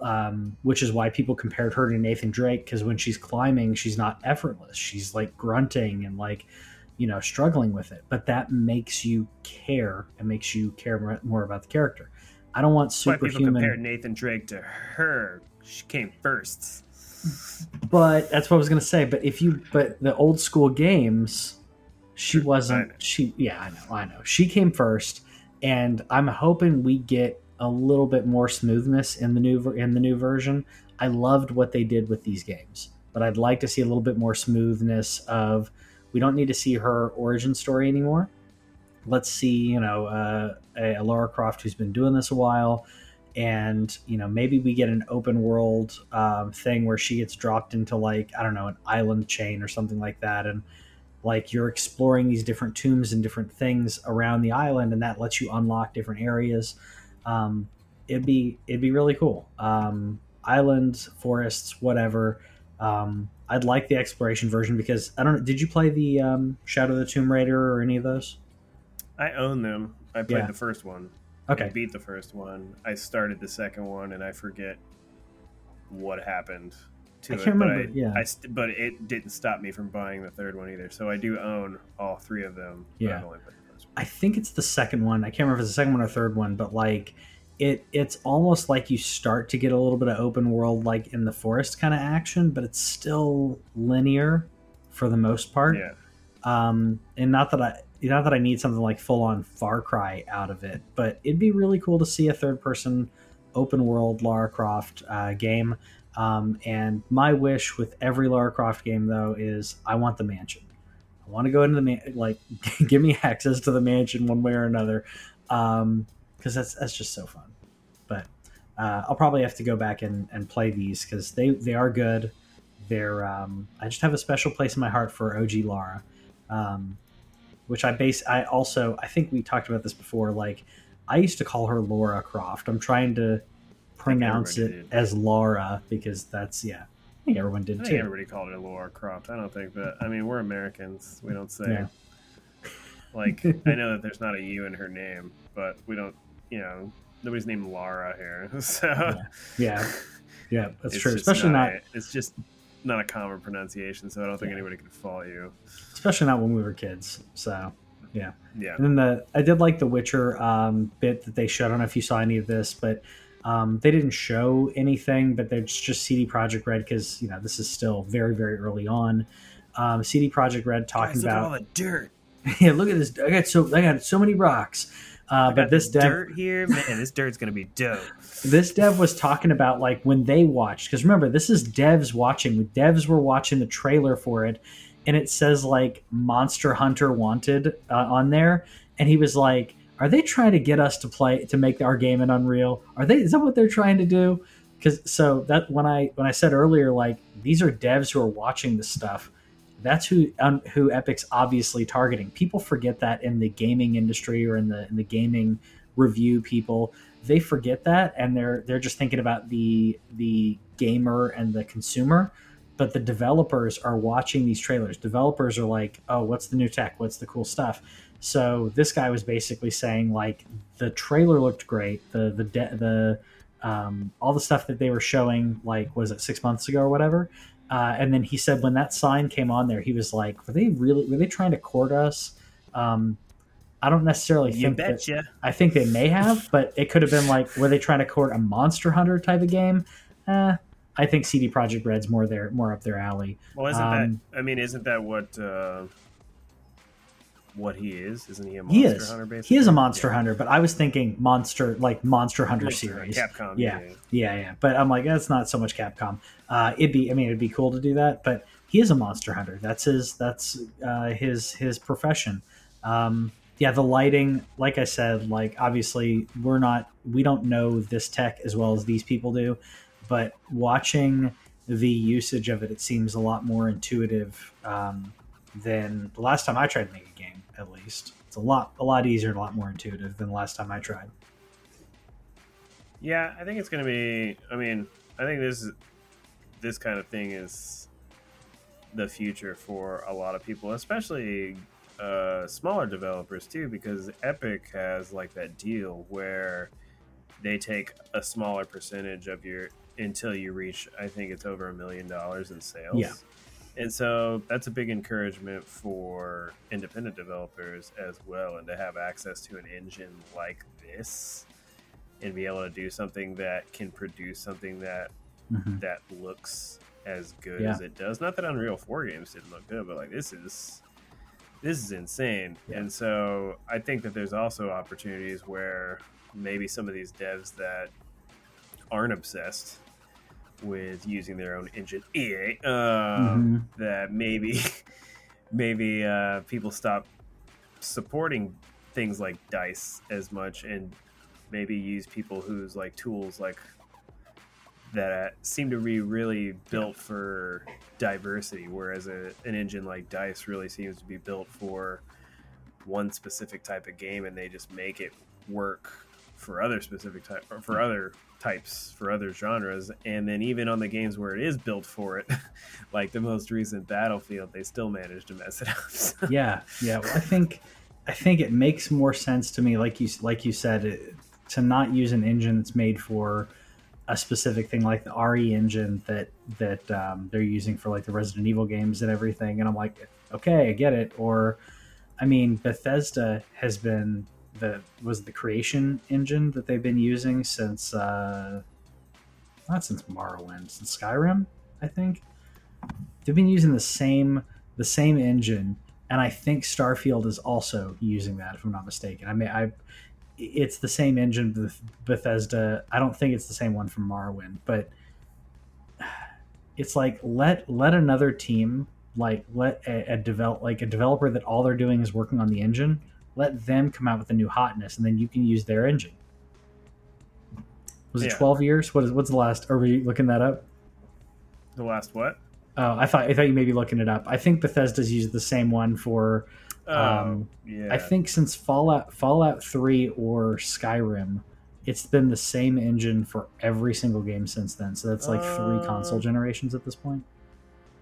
Um, which is why people compared her to Nathan Drake because when she's climbing, she's not effortless. She's like grunting and like you know struggling with it but that makes you care and makes you care more- about the character i don't want That's why people superhuman compare Nathan Drake to her. She came first. but that's what i was going to say but if you but the old school games she wasn't she yeah i know i know she came first and i'm hoping we get a little bit more smoothness in the new in the new version. I loved what they did with these games but i'd like to see a little bit more smoothness of we don't need to see her origin story anymore. Let's see you know uh, a, a lara croft who's been doing this a while and you know maybe we get an open world um, thing where she gets dropped into like i don't know an island chain or something like that. And like you're exploring these different tombs and different things around the island and that lets you unlock different areas um, it'd be it'd be really cool um, islands forests whatever um, i'd like the exploration version because i don't did you play the um, shadow of the tomb raider or any of those I own them. I played Yeah. the first one. I okay beat the first one. I started the second one, and I forget what happened to I it. can't but remember, I, yeah. I st- but it didn't stop me from buying the third one either. So I do own all three of them. Yeah. I've only played the first one. I think it's the second one. I can't remember if it's the second one or third one, but like it it's almost like you start to get a little bit of open world like in the forest kind of action, but it's still linear for the most part. Yeah. Um and not that I not that I need something like full on Far Cry out of it, but it'd be really cool to see a third person open world Lara Croft uh, game. Um, and my wish with every Lara Croft game though is I want the mansion. I want to go into the man, like give me access to the mansion one way or another, because that's that's just so fun. But uh, I'll probably have to go back and, and play these because they they are good. They're um, I just have a special place in my heart for OG Lara, um, which I base. I also I think we talked about this before. Like I used to call her Laura Croft. I'm trying to pronounce it did. as Laura because that's yeah. I think everyone did I too. think everybody called it Laura Croft. I don't think that. I mean, we're Americans. We don't say Yeah. Like I know that there's not a U in her name, but we don't, you know, nobody's named Lara here, so Yeah. Yeah, yeah, that's it's true. Especially not, a- it's just not a common pronunciation, so I don't think Yeah. anybody could fault you. especially not when we were kids. So yeah, Yeah, And then the I did like the Witcher um, bit that they showed. I don't know if you saw any of this, but um, they didn't show anything. But they're just, just CD Projekt Red because you know this is still very very early on. Um, CD Projekt Red talking Guys, look at all about the dirt. yeah, look at this. I got so I got so many rocks. Uh, but this dev dirt here, man. This dirt's gonna be dope. this dev was talking about like when they watched because remember this is devs watching devs were watching the trailer for it and it says like monster hunter wanted uh, on there and he was like are they trying to get us to play to make our game in unreal? Are they is that what they're trying to do? Because so that when i when i said earlier like these are devs who are watching this stuff that's who um, who epic's obviously targeting. People forget that in the gaming industry or in the in the gaming review people. They forget that and they're they're just thinking about the the gamer and the consumer but the developers are watching these trailers. Developers are like oh what's the new tech? What's the cool stuff so this guy was basically saying like the trailer looked great the the de- the um, all the stuff that they were showing like was it six months ago or whatever uh, and then he said when that sign came on there he was like were they really were they trying to court us um, i don't necessarily You think that. I think they may have, but it could have been like, were they trying to court a Monster Hunter type of game? Eh, I think CD Projekt Red's more their more up their alley. Well, isn't Um, that? I mean, isn't that what uh, what he is? Isn't he a monster He is. hunter? Basically, He is a Monster Yeah. Hunter, but I was thinking Monster like Monster Hunter Monster, series. Capcom. Yeah. Yeah, yeah. But I'm like, that's not so much Capcom. Uh, it'd be, I mean, it'd be cool to do that, but he is a monster hunter. That's his, that's uh, his, his profession. Um, yeah, the lighting, like I said, like obviously we're not, we don't know this tech as well as these people do, but watching the usage of it, it seems a lot more intuitive um, than the last time I tried to make a game. At least it's a lot, a lot easier, and a lot more intuitive than the last time I tried. Yeah, I think it's going to be. I mean, I think this is this kind of thing is the future for a lot of people, especially uh, smaller developers too, because Epic has like that deal where they take a smaller percentage of your until you reach. I think it's over a million dollars in sales. Yeah. And so that's a big encouragement for independent developers as well, and to have access to an engine like this and be able to do something that can produce something that Mhm. that looks as good Yeah. as it does. Not that Unreal Four games didn't look good, but like this is this is insane. Yeah. And so I think that there's also opportunities where maybe some of these devs that aren't obsessed with using their own engine, EA, um, Mhm. that maybe maybe uh, people stop supporting things like dice as much and maybe use people whose like tools like that seem to be really built for diversity whereas a, an engine like dice really seems to be built for one specific type of game and they just make it work for other specific type or for other types for other genres and then even on the games where it is built for it like the most recent battlefield they still managed to mess it up So- yeah yeah well, i think i think it makes more sense to me like you like you said it, to not use an engine that's made for a specific thing like the re engine that that um, they're using for like the resident evil games and everything and i'm like okay i get it or i mean bethesda has been the was the creation engine that they've been using since uh not since morrowind since skyrim i think they've been using the same the same engine and I think Starfield is also using that, if I'm not mistaken. I mean, I it's the same engine Bethesda. I don't think it's the same one from Morrowind, but it's like let let another team like let a, a develop like a developer that all they're doing is working on the engine. Let them come out with a new hotness, and then you can use their engine. Was it Yeah. 12 years? What is what's the last? Are we looking that up? the last what Oh, I thought I thought you may be looking it up. I think Bethesda's used the same one for Um, yeah I think since Fallout Fallout 3 or Skyrim, it's been the same engine for every single game since then. So that's like three Uh, console generations at this point.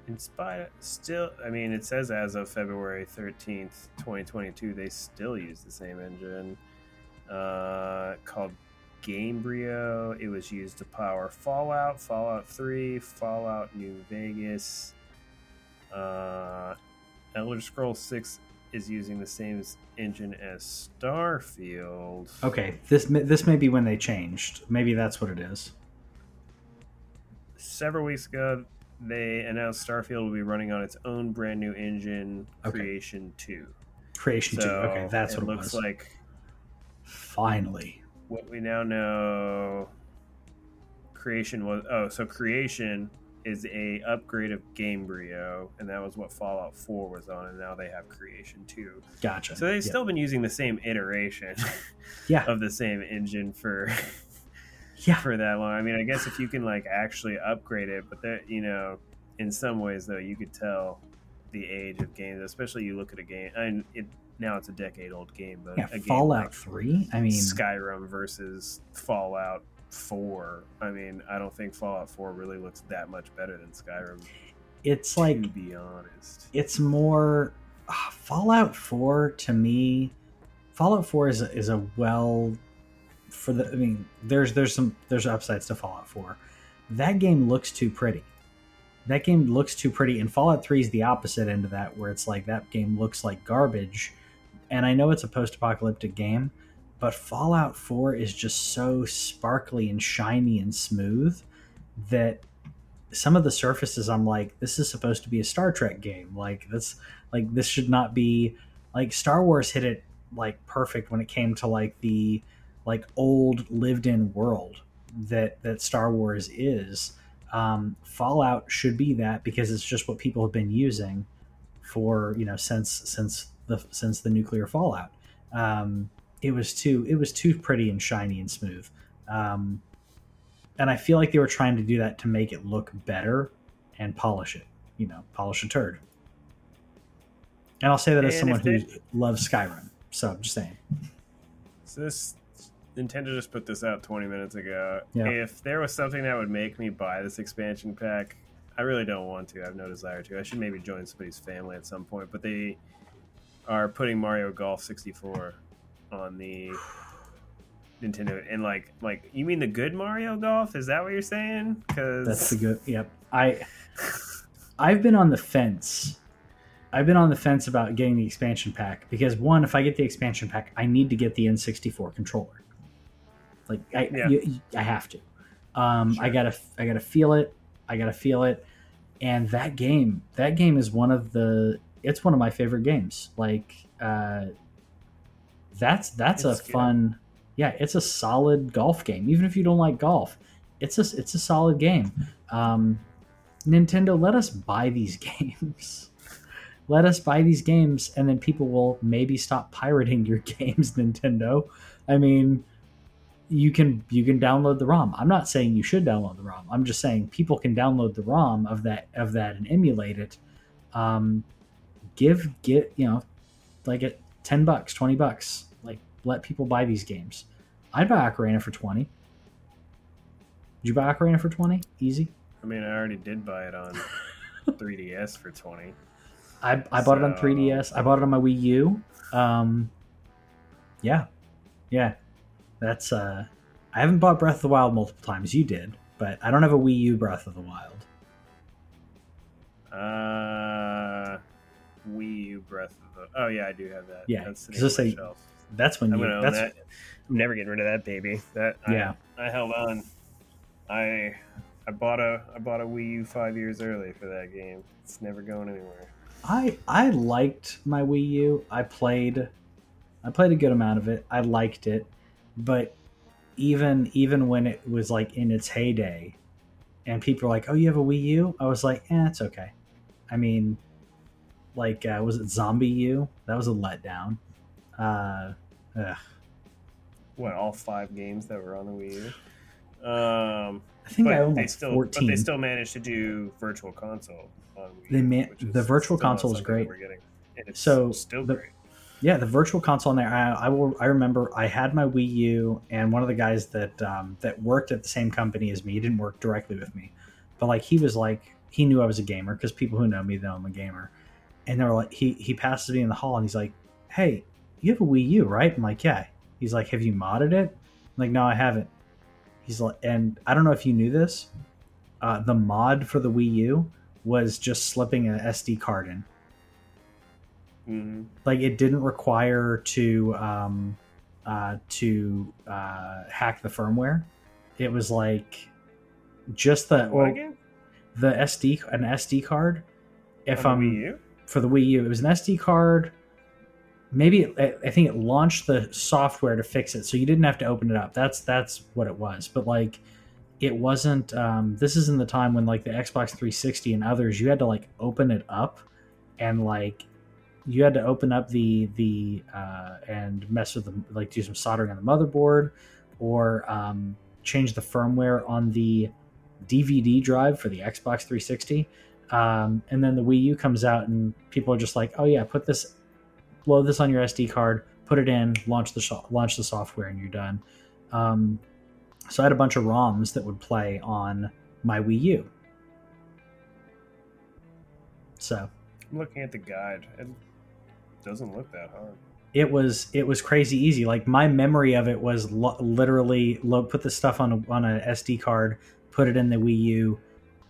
In spite still i mean it says as of february 13th 2022 they still use the same engine uh, called gamebryo it was used to power fallout fallout 3 fallout new vegas uh, elder scrolls 6 is using the same engine as starfield Okay, this may- this may be when they changed. Maybe that's what it is. several weeks ago they announced starfield will be running on its own brand new engine Okay. creation 2 Creation two. Okay, that's what it looks was. like. Finally. What we now know, creation was oh, so creation is a upgrade of Gamebryo, and that was what Fallout Four was on, and now they have Creation Two. Gotcha. So they've Yeah. still been using the same iteration Yeah. of the same engine for Yeah. for that long. I mean, I guess if you can like actually upgrade it, but that you know, in some ways though, you could tell the age of games, especially you look at a game, and it now it's a decade old game, but Yeah, Fallout like 3. I mean, Skyrim versus Fallout 4. I mean, I don't think Fallout 4 really looks that much better than Skyrim, it's to like be honest. it's more ah, Fallout 4 to me. Fallout 4 is a, is a well for the. I mean, there's there's some there's upsides to Fallout 4. That game looks too pretty. That game looks too pretty, and Fallout 3 is the opposite end of that, where it's like that game looks like garbage. And I know it's a post-apocalyptic game, but Fallout 4 is just so sparkly and shiny and smooth that some of the surfaces I'm like, this is supposed to be a Star Trek game. Like this like this should not be like Star Wars hit it like perfect when it came to like the like old lived in world that that Star Wars is. Um, Fallout should be that because it's just what people have been using for you know since since the since the nuclear fallout. Um, it was too it was too pretty and shiny and smooth. Um, and I feel like they were trying to do that to make it look better and polish it. You know, polish a turd. And I'll say that as And someone who loves Skyrim. So I'm just saying. So this Nintendo just put this out 20 minutes ago. Yeah. If there was something that would make me buy this expansion pack, I really don't want to. I have no desire to. I should maybe join somebody's family at some point, but they are putting Mario Golf 64 on the Nintendo and like like you mean the good Mario Golf? Is that what you're saying? Cuz That's the good. Yep. I I've been on the fence. I've been on the fence about getting the expansion pack because one, if I get the expansion pack, I need to get the N64 controller. Like I, Yeah. you- I have to. Um, I gotta, I gotta feel it. I gotta feel it. And that game, that game is one of the. It's one of my favorite games. Like, uh, that's that's It's a good. fun. Yeah, it's a solid golf game. Even if you don't like golf, it's a it's a solid game. Um, Nintendo, let us buy these games. let us buy these games, and then people will maybe stop pirating your games. Nintendo, I mean, you can you can download the ROM. I'm not saying you should download the ROM. I'm just saying people can download the ROM of that of that and emulate it. Um, give get you know like at ten bucks, twenty bucks. Like let people buy these games. I'd buy Ocarina for twenty. Did you buy Ocarina for twenty? Easy. I mean, I already did buy it on 3DS for 20. I, I bought it on 3DS. I bought it on my Wii U. Um, yeah, yeah. That's uh, I haven't bought Breath of the Wild multiple times. You did, but I don't have a Wii U Breath of the Wild. Uh, Wii U Breath of the. Oh yeah, I do have that. Yeah, that's 'cause sitting I on my say- shelf. That's when I'm you. That's that. I'm never getting rid of that baby. That I- Yeah. I, held on. I I bought a I bought a Wii U five years early for that game. It's never going anywhere. I I liked my Wii U. I played I played a good amount of it. I liked it, but even even when it was like in its heyday, and people were like, "Oh, you have a Wii U?" I was like, "Eh, it's okay." I mean, like, uh, was it Zombie U? That was a letdown. Uh, ugh. What all five games that were on the Wii U? Um, I think I own like still fourteen. but they still managed to do Virtual Console on Wii They U, ma- which the Virtual Console is great. We're getting. And it's So, still the- great. Yeah, the virtual console in there. I, I will. I remember I had my Wii U, and one of the guys that um, that worked at the same company as me he didn't work directly with me, but like he was like he knew I was a gamer because people who know me know I'm a gamer. And they were like, he he passes me in the hall and he's like, "Hey, you have a Wii U, right?" I'm like, "Yeah." He's like, "Have you modded it?" I'm like, "No, I haven't." He's like, and I don't know if you knew this. Uh, the mod for the Wii U was just slipping an SD card in. Hmm Like it didn't require to um, uh, to uh, hack the firmware. It was like just the well, the SD an SD card. If I'm Wii U? for the Wii U, it was an SD card. Maybe it, I think it launched the software to fix it, so you didn't have to open it up. That's that's what it was. But like, it wasn't. Um, this is in the time when like the Xbox 360 and others, you had to like open it up, and like you had to open up the the uh, and mess with the like do some soldering on the motherboard, or um, change the firmware on the DVD drive for the Xbox 360. Um, and then the Wii U comes out, and people are just like, "Oh yeah, put this, load this on your SD card, put it in, launch the launch the software, and you're done." Um, so I had a bunch of ROMs that would play on my Wii U. So I'm looking at the guide. It doesn't look that hard. it was it was crazy easy. Like my memory of it was lo- literally lo- put the stuff on a, on an SD card, put it in the Wii U,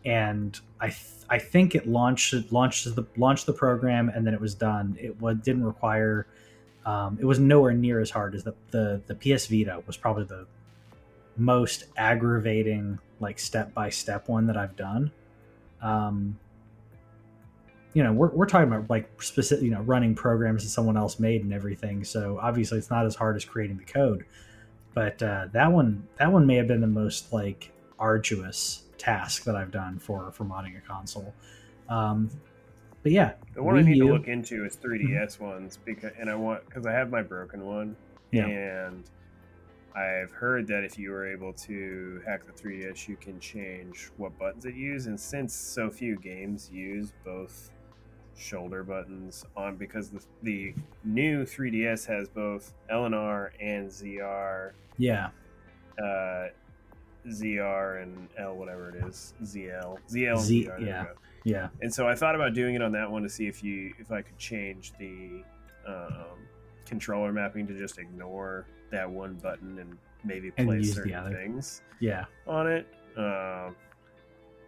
and I th- I think it launched it launched the launched the program and then it was done. It was, didn't require. Um, it was nowhere near as hard as the, the the PS Vita was probably the most aggravating like step by step one that I've done. Um, you know, we're, we're talking about like specific, you know, running programs that someone else made and everything. So obviously, it's not as hard as creating the code. But uh, that one, that one may have been the most like arduous task that I've done for for modding a console. Um, but yeah, The one I Wii need to look into is 3DS ones because, and I want because I have my broken one, Yeah. and I've heard that if you were able to hack the 3DS, you can change what buttons it uses. And since so few games use both shoulder buttons on, because the, the new 3DS has both LNR and R and ZR, yeah, uh, ZR and L, whatever it is, ZL, ZL, and Z- ZR. yeah. yeah, And so I thought about doing it on that one to see if you if I could change the um, controller mapping to just ignore that one button and maybe play the certain things yeah. on it. Um,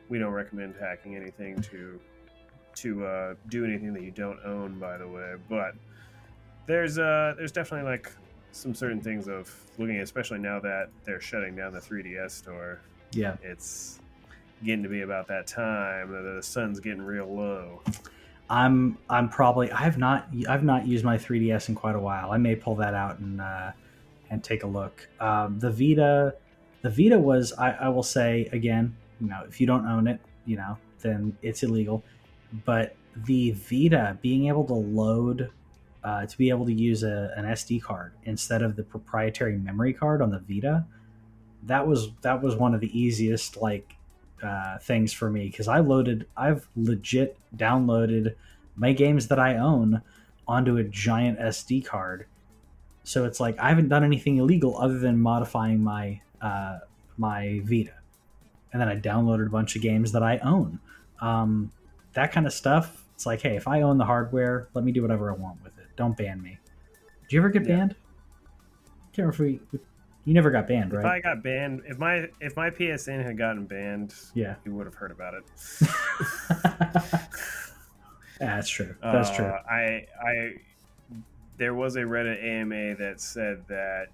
we don't recommend hacking anything to to uh, do anything that you don't own, by the way. But there's uh there's definitely like some certain things of looking, at, especially now that they're shutting down the 3DS store. Yeah. It's getting to be about that time the sun's getting real low. I'm I'm probably I've not I've not used my 3DS in quite a while. I may pull that out and uh, and take a look. Um, the Vita, the Vita was I, I will say again, you know, if you don't own it, you know, then it's illegal. But the Vita being able to load, uh, to be able to use a, an SD card instead of the proprietary memory card on the Vita, that was that was one of the easiest like uh, things for me because I loaded, I've legit downloaded my games that I own onto a giant SD card. So it's like I haven't done anything illegal other than modifying my uh, my Vita, and then I downloaded a bunch of games that I own. Um, that kind of stuff. It's like, hey, if I own the hardware, let me do whatever I want with it. Don't ban me. Did you ever get Yeah. banned? Can't remember if we. You never got banned, If I got banned, if my if my PSN had gotten banned, Yeah. you would have heard about it. Yeah, that's true. That's true. Uh, I I there was a Reddit AMA that said that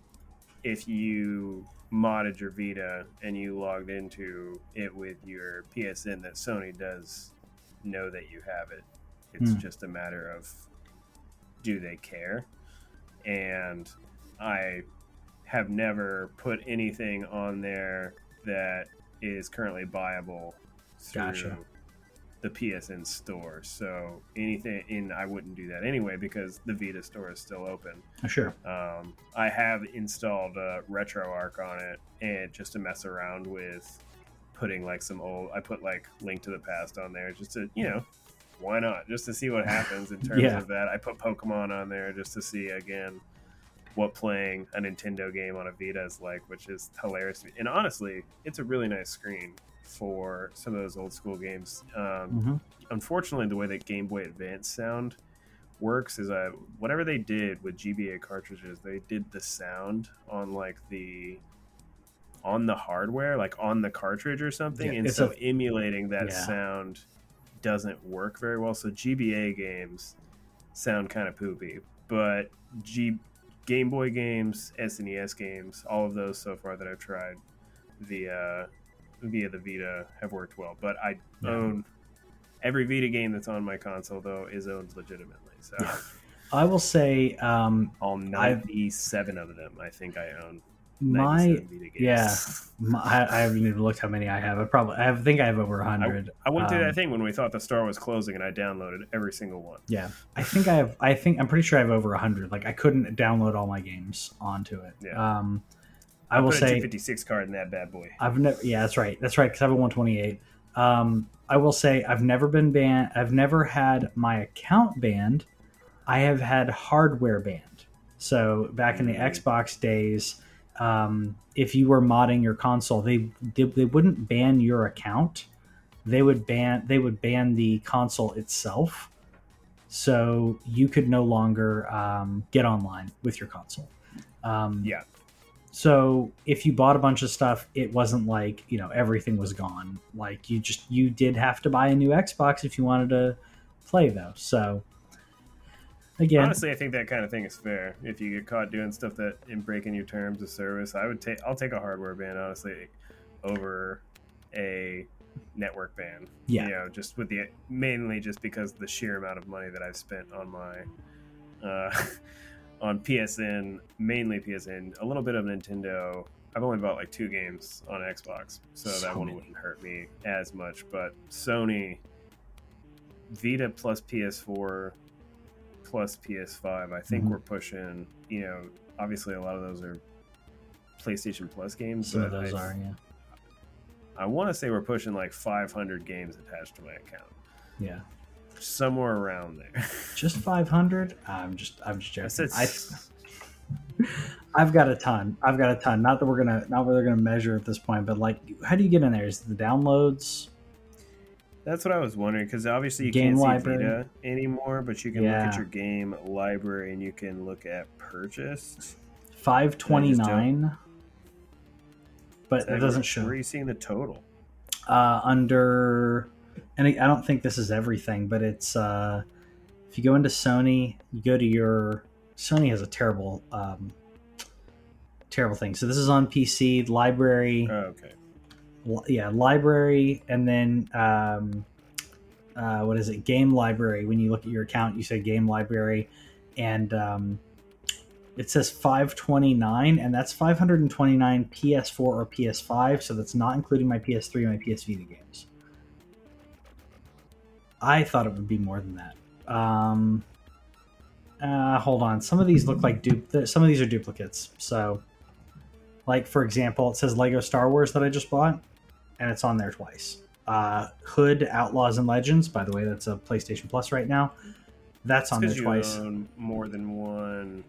if you modded your Vita and you logged into it with your PSN, that Sony does know that you have it. It's Hmm. just a matter of do they care? And I have never put anything on there that is currently buyable through Gotcha. the PSN store. So anything, in I wouldn't do that anyway because the Vita store is still open. Sure. Um, I have installed uh, RetroArch on it, and just to mess around with putting like some old. I put like Link to the Past on there just to you know why not just to see what happens in terms Yeah. of that. I put Pokemon on there just to see again what playing a Nintendo game on a Vita is like, which is hilarious. And honestly, it's a really nice screen for some of those old school games. Um, Mhm. Unfortunately, the way that Game Boy Advance sound works is uh, whatever they did with GBA cartridges, they did the sound on like the on the hardware, like on the cartridge or something, Yeah, and so a- emulating that Yeah. sound doesn't work very well. So GBA games sound kind of poopy, but G Game Boy games, SNES games, all of those so far that I've tried via via the Vita have worked well. But I Yeah. own every Vita game that's on my console though is owned legitimately. So I will say um, all ninety-seven of them, I think I own. My 97 Vita games. yeah. my, I, I haven't even looked how many I have. I probably I think I have over a hundred. I went through Um, that thing when we thought the store was closing, and I downloaded every single one. Yeah, I think I have. I think I'm pretty sure I have over a hundred. Like I couldn't download all my games onto it. Yeah. Um, I will put a say 256 card in that bad boy. I've never. Yeah, that's right. That's right. Because I have a 128. Um, I will say I've never been banned. I've never had my account banned. I have had hardware banned. So back in the Mm. Xbox days, um, if you were modding your console, they, they they wouldn't ban your account. They would ban they would ban the console itself. So you could no longer um, get online with your console. Um, Yeah. so if you bought a bunch of stuff, it wasn't like you know everything was gone. Like you just you did have to buy a new Xbox if you wanted to play though. So again, Honestly, I think that kind of thing is fair. If you get caught doing stuff that in breaking your terms of service, I would take I'll take a hardware ban honestly over a network ban. Yeah. you know, just with the mainly just because the sheer amount of money that I've spent on my uh, on PSN, mainly PSN, a little bit of Nintendo. I've only bought like two games on Xbox, so, So that one many. wouldn't hurt me as much. But Sony, Vita plus PS4 plus PS5, I think Mhm. we're pushing. You know, obviously a lot of those are PlayStation Plus games. some of but those I, are yeah I want to say we're pushing like 500 games attached to my account, yeah somewhere around there. just 500. I'm just I'm just I joking. said I, I've got a ton. I've got a ton. Not that we're gonna not that they're gonna measure at this point, but like, how do you get in there? Is the downloads? That's what I was wondering because obviously you Game can't library. see Vita anymore, but you can look at your game library and you can look at purchased. Five twenty nine. But it doesn't show. Where are you seeing the total? uh, under and I I don't think this is everything, but it's uh, if you go into Sony, you go to your Sony has a terrible um, terrible thing. So this is on PC library, Oh, okay. Yeah, library, and then um, uh, what is it? Game library. When you look at your account, you say game library, and um, it says 529, and that's 529 PS4 or PS5. So that's not including my PS3 and my PS Vita games. I thought it would be more than that. Um, uh, hold on. Some of these look like. Some of these are duplicates. So, like for example, it says Lego Star Wars that I just bought, and it's on there twice. Uh, Hood Outlaws and Legends. By the way, that's a PlayStation Plus right now. That's on there twice. own more than one,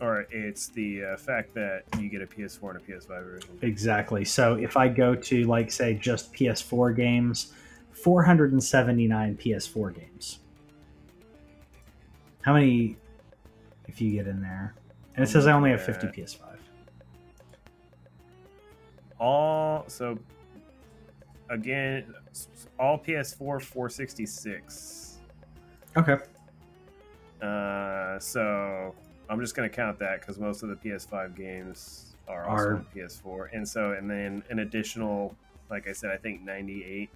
or it's the uh, fact that you get a PS4 and a PS5 version. Exactly. So if I go to like say just PS4 games, 479 PS4 games. How many if you get in there? And it says I only have 50 PS5. All so again, all PS4 466. Okay. Uh, so I'm just gonna count that because most of the PS5 games are also Are- on PS4, and so and then an additional, like I said, I think 98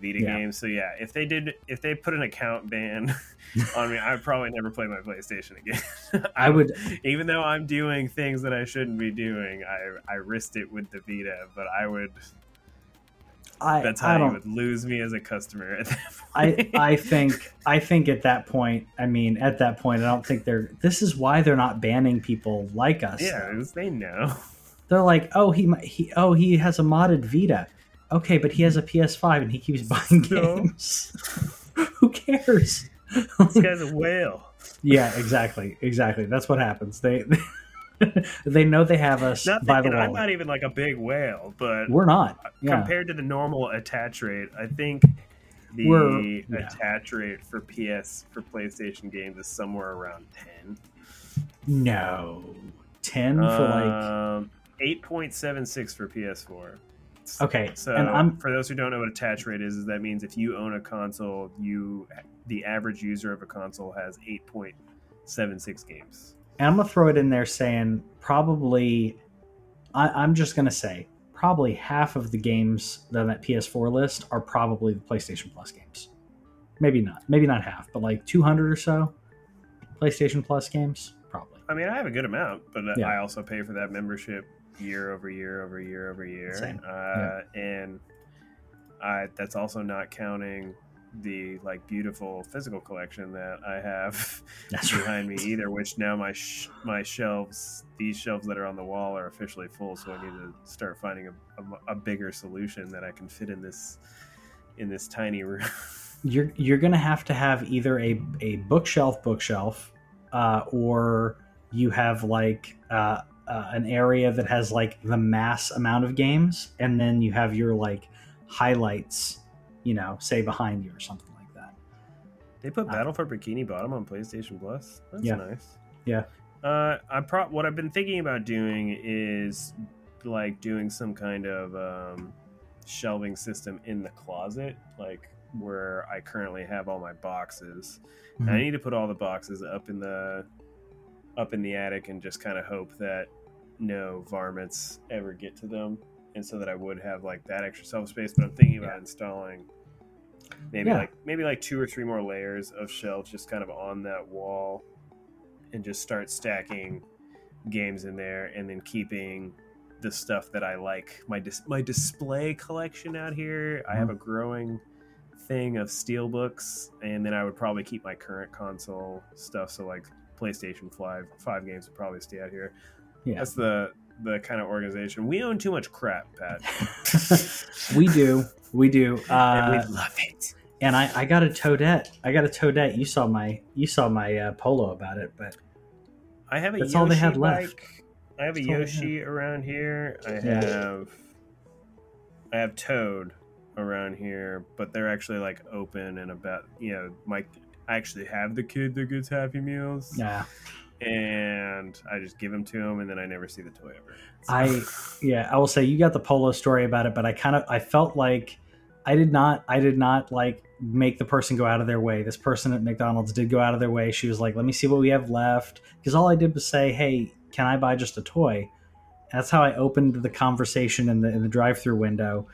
Vita Yeah. games. So yeah, if they did, if they put an account ban on me, I'd probably never play my PlayStation again. I would even though I'm doing things that I shouldn't be doing, I I risked it with the Vita, but I would. I That's I how you would lose me as a customer at that I point. I think I think at that point, I mean at that point I don't think they're this is why they're not banning people like us. yeah, they know. They're like, "Oh, he he oh, he has a modded Vita." Okay, but he has a PS5 and he keeps buying No. games. Who cares? this guy's a whale. yeah, exactly, exactly. That's what happens. They they know they have us Not by the that, I'm not even like a big whale, but We're not. Yeah. compared to the normal attach rate, I think the yeah. attach rate for PS for PlayStation games is somewhere around ten. No, ten for like Um, eight point seven six for PS4. okay. So and I'm for those who don't know what attach rate is, is that means if you own a console, you the average user of a console has eight point seven six games. And I'm gonna throw it in there saying probably. I, I'm just gonna say probably half of the games on that PS4 list are probably the PlayStation Plus games. Maybe not. Maybe not half, but like 200 or so PlayStation Plus games, probably. I mean, I have a good amount, but Yeah. I also pay for that membership year over year over year over year, Same. uh, and I that's also not counting the like beautiful physical collection that I have That's behind me either. Which now my sh- my shelves, these shelves that are on the wall, are officially full. So I need to start finding a, a, a bigger solution that I can fit in this in this tiny room. you're you're gonna have to have either a, a bookshelf bookshelf uh, or you have like uh, uh, an area that has like the mass amount of games and then you have your like highlights you know say behind you or something like that They put Uh, Battle for Bikini Bottom on PlayStation Plus. That's Yeah. nice. Yeah. Uh, I pro what I've been thinking about doing is like doing some kind of um, shelving system in the closet, like where I currently have all my boxes. And I need to put all the boxes up in the up in the attic and just kind of hope that no varmints ever get to them, and so that I would have like that extra shelf space. But I'm thinking about Yeah. installing maybe Yeah. like maybe like two or three more layers of shelves just kind of on that wall, and just start stacking games in there, and then keeping the stuff that I like my dis- my display collection out here. I have a mm-hmm. growing thing of steel books, and then I would probably keep my current console stuff. So like PlayStation Five five games would probably stay out here. Yeah. That's the the kind of organization. We own too much crap, Pat, we do we do and uh, we love it. and I, I got a toadette i got a toadette you saw my you saw my uh, polo about it but I have a That's Yoshi all they had left. bike. I have a That's all they Yoshi around here. I Yeah. have I have Toad around here, but they're actually like open and about you know, my I actually have the kid that gets Happy Meals. yeah and I just give them to him, and then I never see the toy ever. So- I yeah, I will say you got the polo story about it, but I kind of I felt like I did not I did not like make the person go out of their way. This person at McDonald's did go out of their way. She was like, "Let me see what we have left," because all I did was say, "Hey, can I buy just a toy?" That's how I opened the conversation in the in the drive-through window,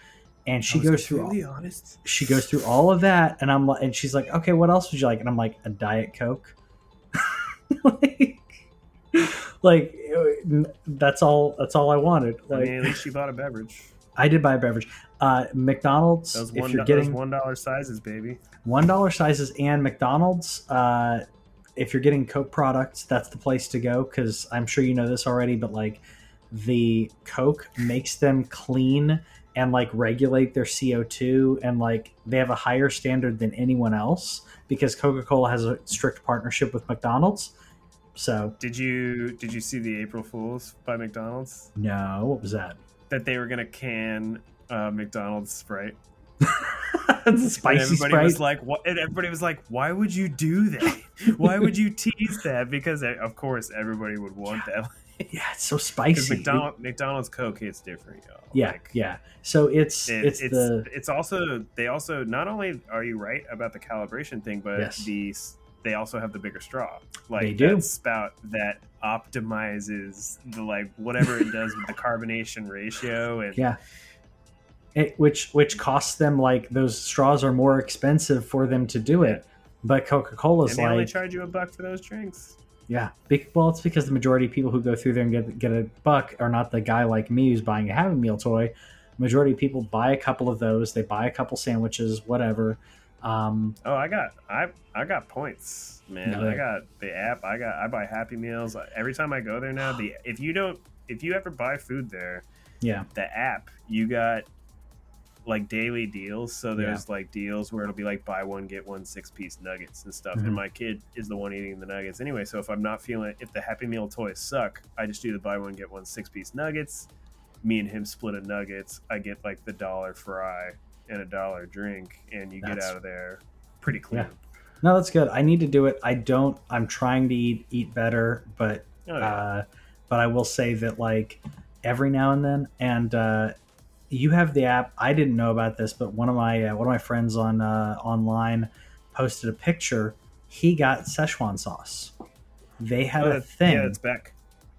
and she goes through all, honest. she goes through all of that, and I'm like, and she's like, "Okay, what else would you like?" And I'm like, "A diet coke." like, like that's all. That's all I wanted. I mean, at least she bought a beverage. I did buy a beverage. Uh, McDonald's, Those if you're getting one dollar sizes, baby. one dollar sizes and McDonald's, uh, if you're getting Coke products, that's the place to go because I'm sure you know this already, but like the Coke makes them clean and like regulate their CO2 and like they have a higher standard than anyone else because Coca-Cola has a strict partnership with McDonald's. So Did you did you see the April Fools by McDonald's no, what was that? that they were gonna can uh, McDonald's Sprite? it's a And spicy everybody Sprite. was like, "What?" And everybody was like, "Why would you do that? Why would you tease that?" Because eh, of course everybody would want that. yeah, it's so spicy. McDonald, McDonald's Coke hits different, y'all. yeah, Like, yeah. So it's it- it's, it's the it's also they also not only are you right about the calibration thing, but Yes. the they also have the bigger straw, like They do. that spout that optimizes the like whatever it does with the carbonation ratio and yeah. It, which which costs them like those straws are more expensive for them to do it, but Coca Cola's like they only charge you a buck for those drinks. Yeah. Well, it's because the majority of people who go through there and get get a buck are not the guy like me who's buying a Happy Meal toy. Majority of people buy a couple of those. They buy a couple sandwiches, whatever. Um, Oh, I got I I got points, man. No. I got the app. I got I buy Happy Meals every time I go there now. The if you don't if you ever buy food there, yeah, the app you got like daily deals. So there's like deals where it'll be like buy one get one six piece nuggets and stuff. Mhm. And my kid is the one eating the nuggets anyway. So if I'm not feeling if the Happy Meal toys suck, I just do the buy one get one six piece nuggets. Me and him split a nuggets. I get like the dollar fry and a dollar drink, and you get out of there pretty clean. Yeah. No, that's good. I need to do it. I don't. I'm trying to eat eat better, but Oh, yeah. uh, but I will say that like every now and then, and uh, you have the app. I didn't know about this, but one of my uh, one of my friends on uh, online posted a picture. He got Szechuan sauce. They had Oh, a thing. Yeah, it's back.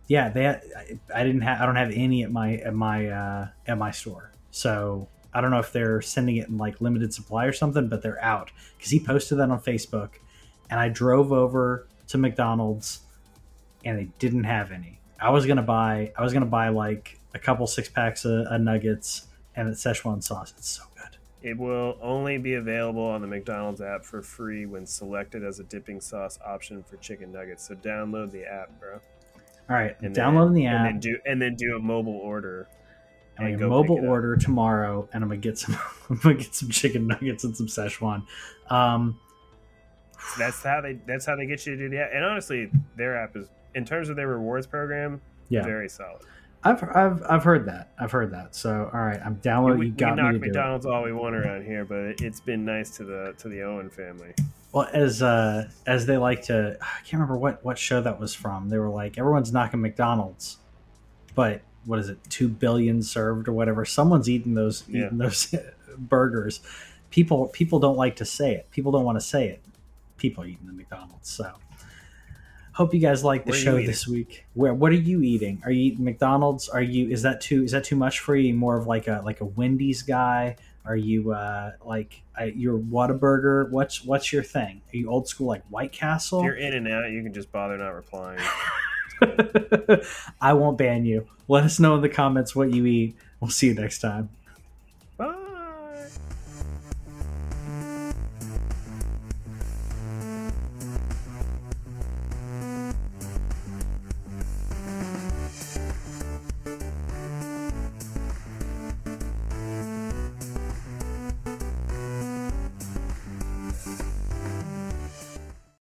yeah they had, I, I didn't have i don't have any at my at my uh at my store so i don't know if they're sending it in like limited supply or something but they're out because he posted that on facebook and i drove over to mcdonald's and they didn't have any i was gonna buy i was gonna buy like a couple six packs of, of nuggets and it's szechuan sauce it's so good It will only be available on the McDonald's app for free when selected as a dipping sauce option for chicken nuggets. So download the app, bro. all right And downloading then, the app and then do and then do a mobile order. I'm gonna mobile order tomorrow, and I'm gonna get some. I'm gonna get some chicken nuggets and some Szechuan. Um, That's how they. That's how they get you to do the app. And honestly, their app is in terms of their rewards program, yeah, very solid. I've I've I've heard that. I've heard that. So all right, I'm We, downloading. we You got knock me to do it. McDonald's all we want around here, but it's been nice to the to the Owen family. Well, as uh as they like to, I can't remember what what show that was from. They were like, everyone's knocking McDonald's, but what is it? Two billion served or whatever. Someone's eating those Yeah. eating those burgers. People people don't like to say it. People don't want to say it. People eating the McDonald's. So. Hope you guys like the show this week. Where what are you eating? Are you eating McDonald's? Are you is that too is that too much for you? More of like a like a Wendy's guy? Are you uh like uh, you're Whataburger? What's what's your thing? Are you old school like White Castle? If you're In-N-Out, you can just bother not replying. I won't ban you. Let us know in the comments what you eat. We'll see you next time.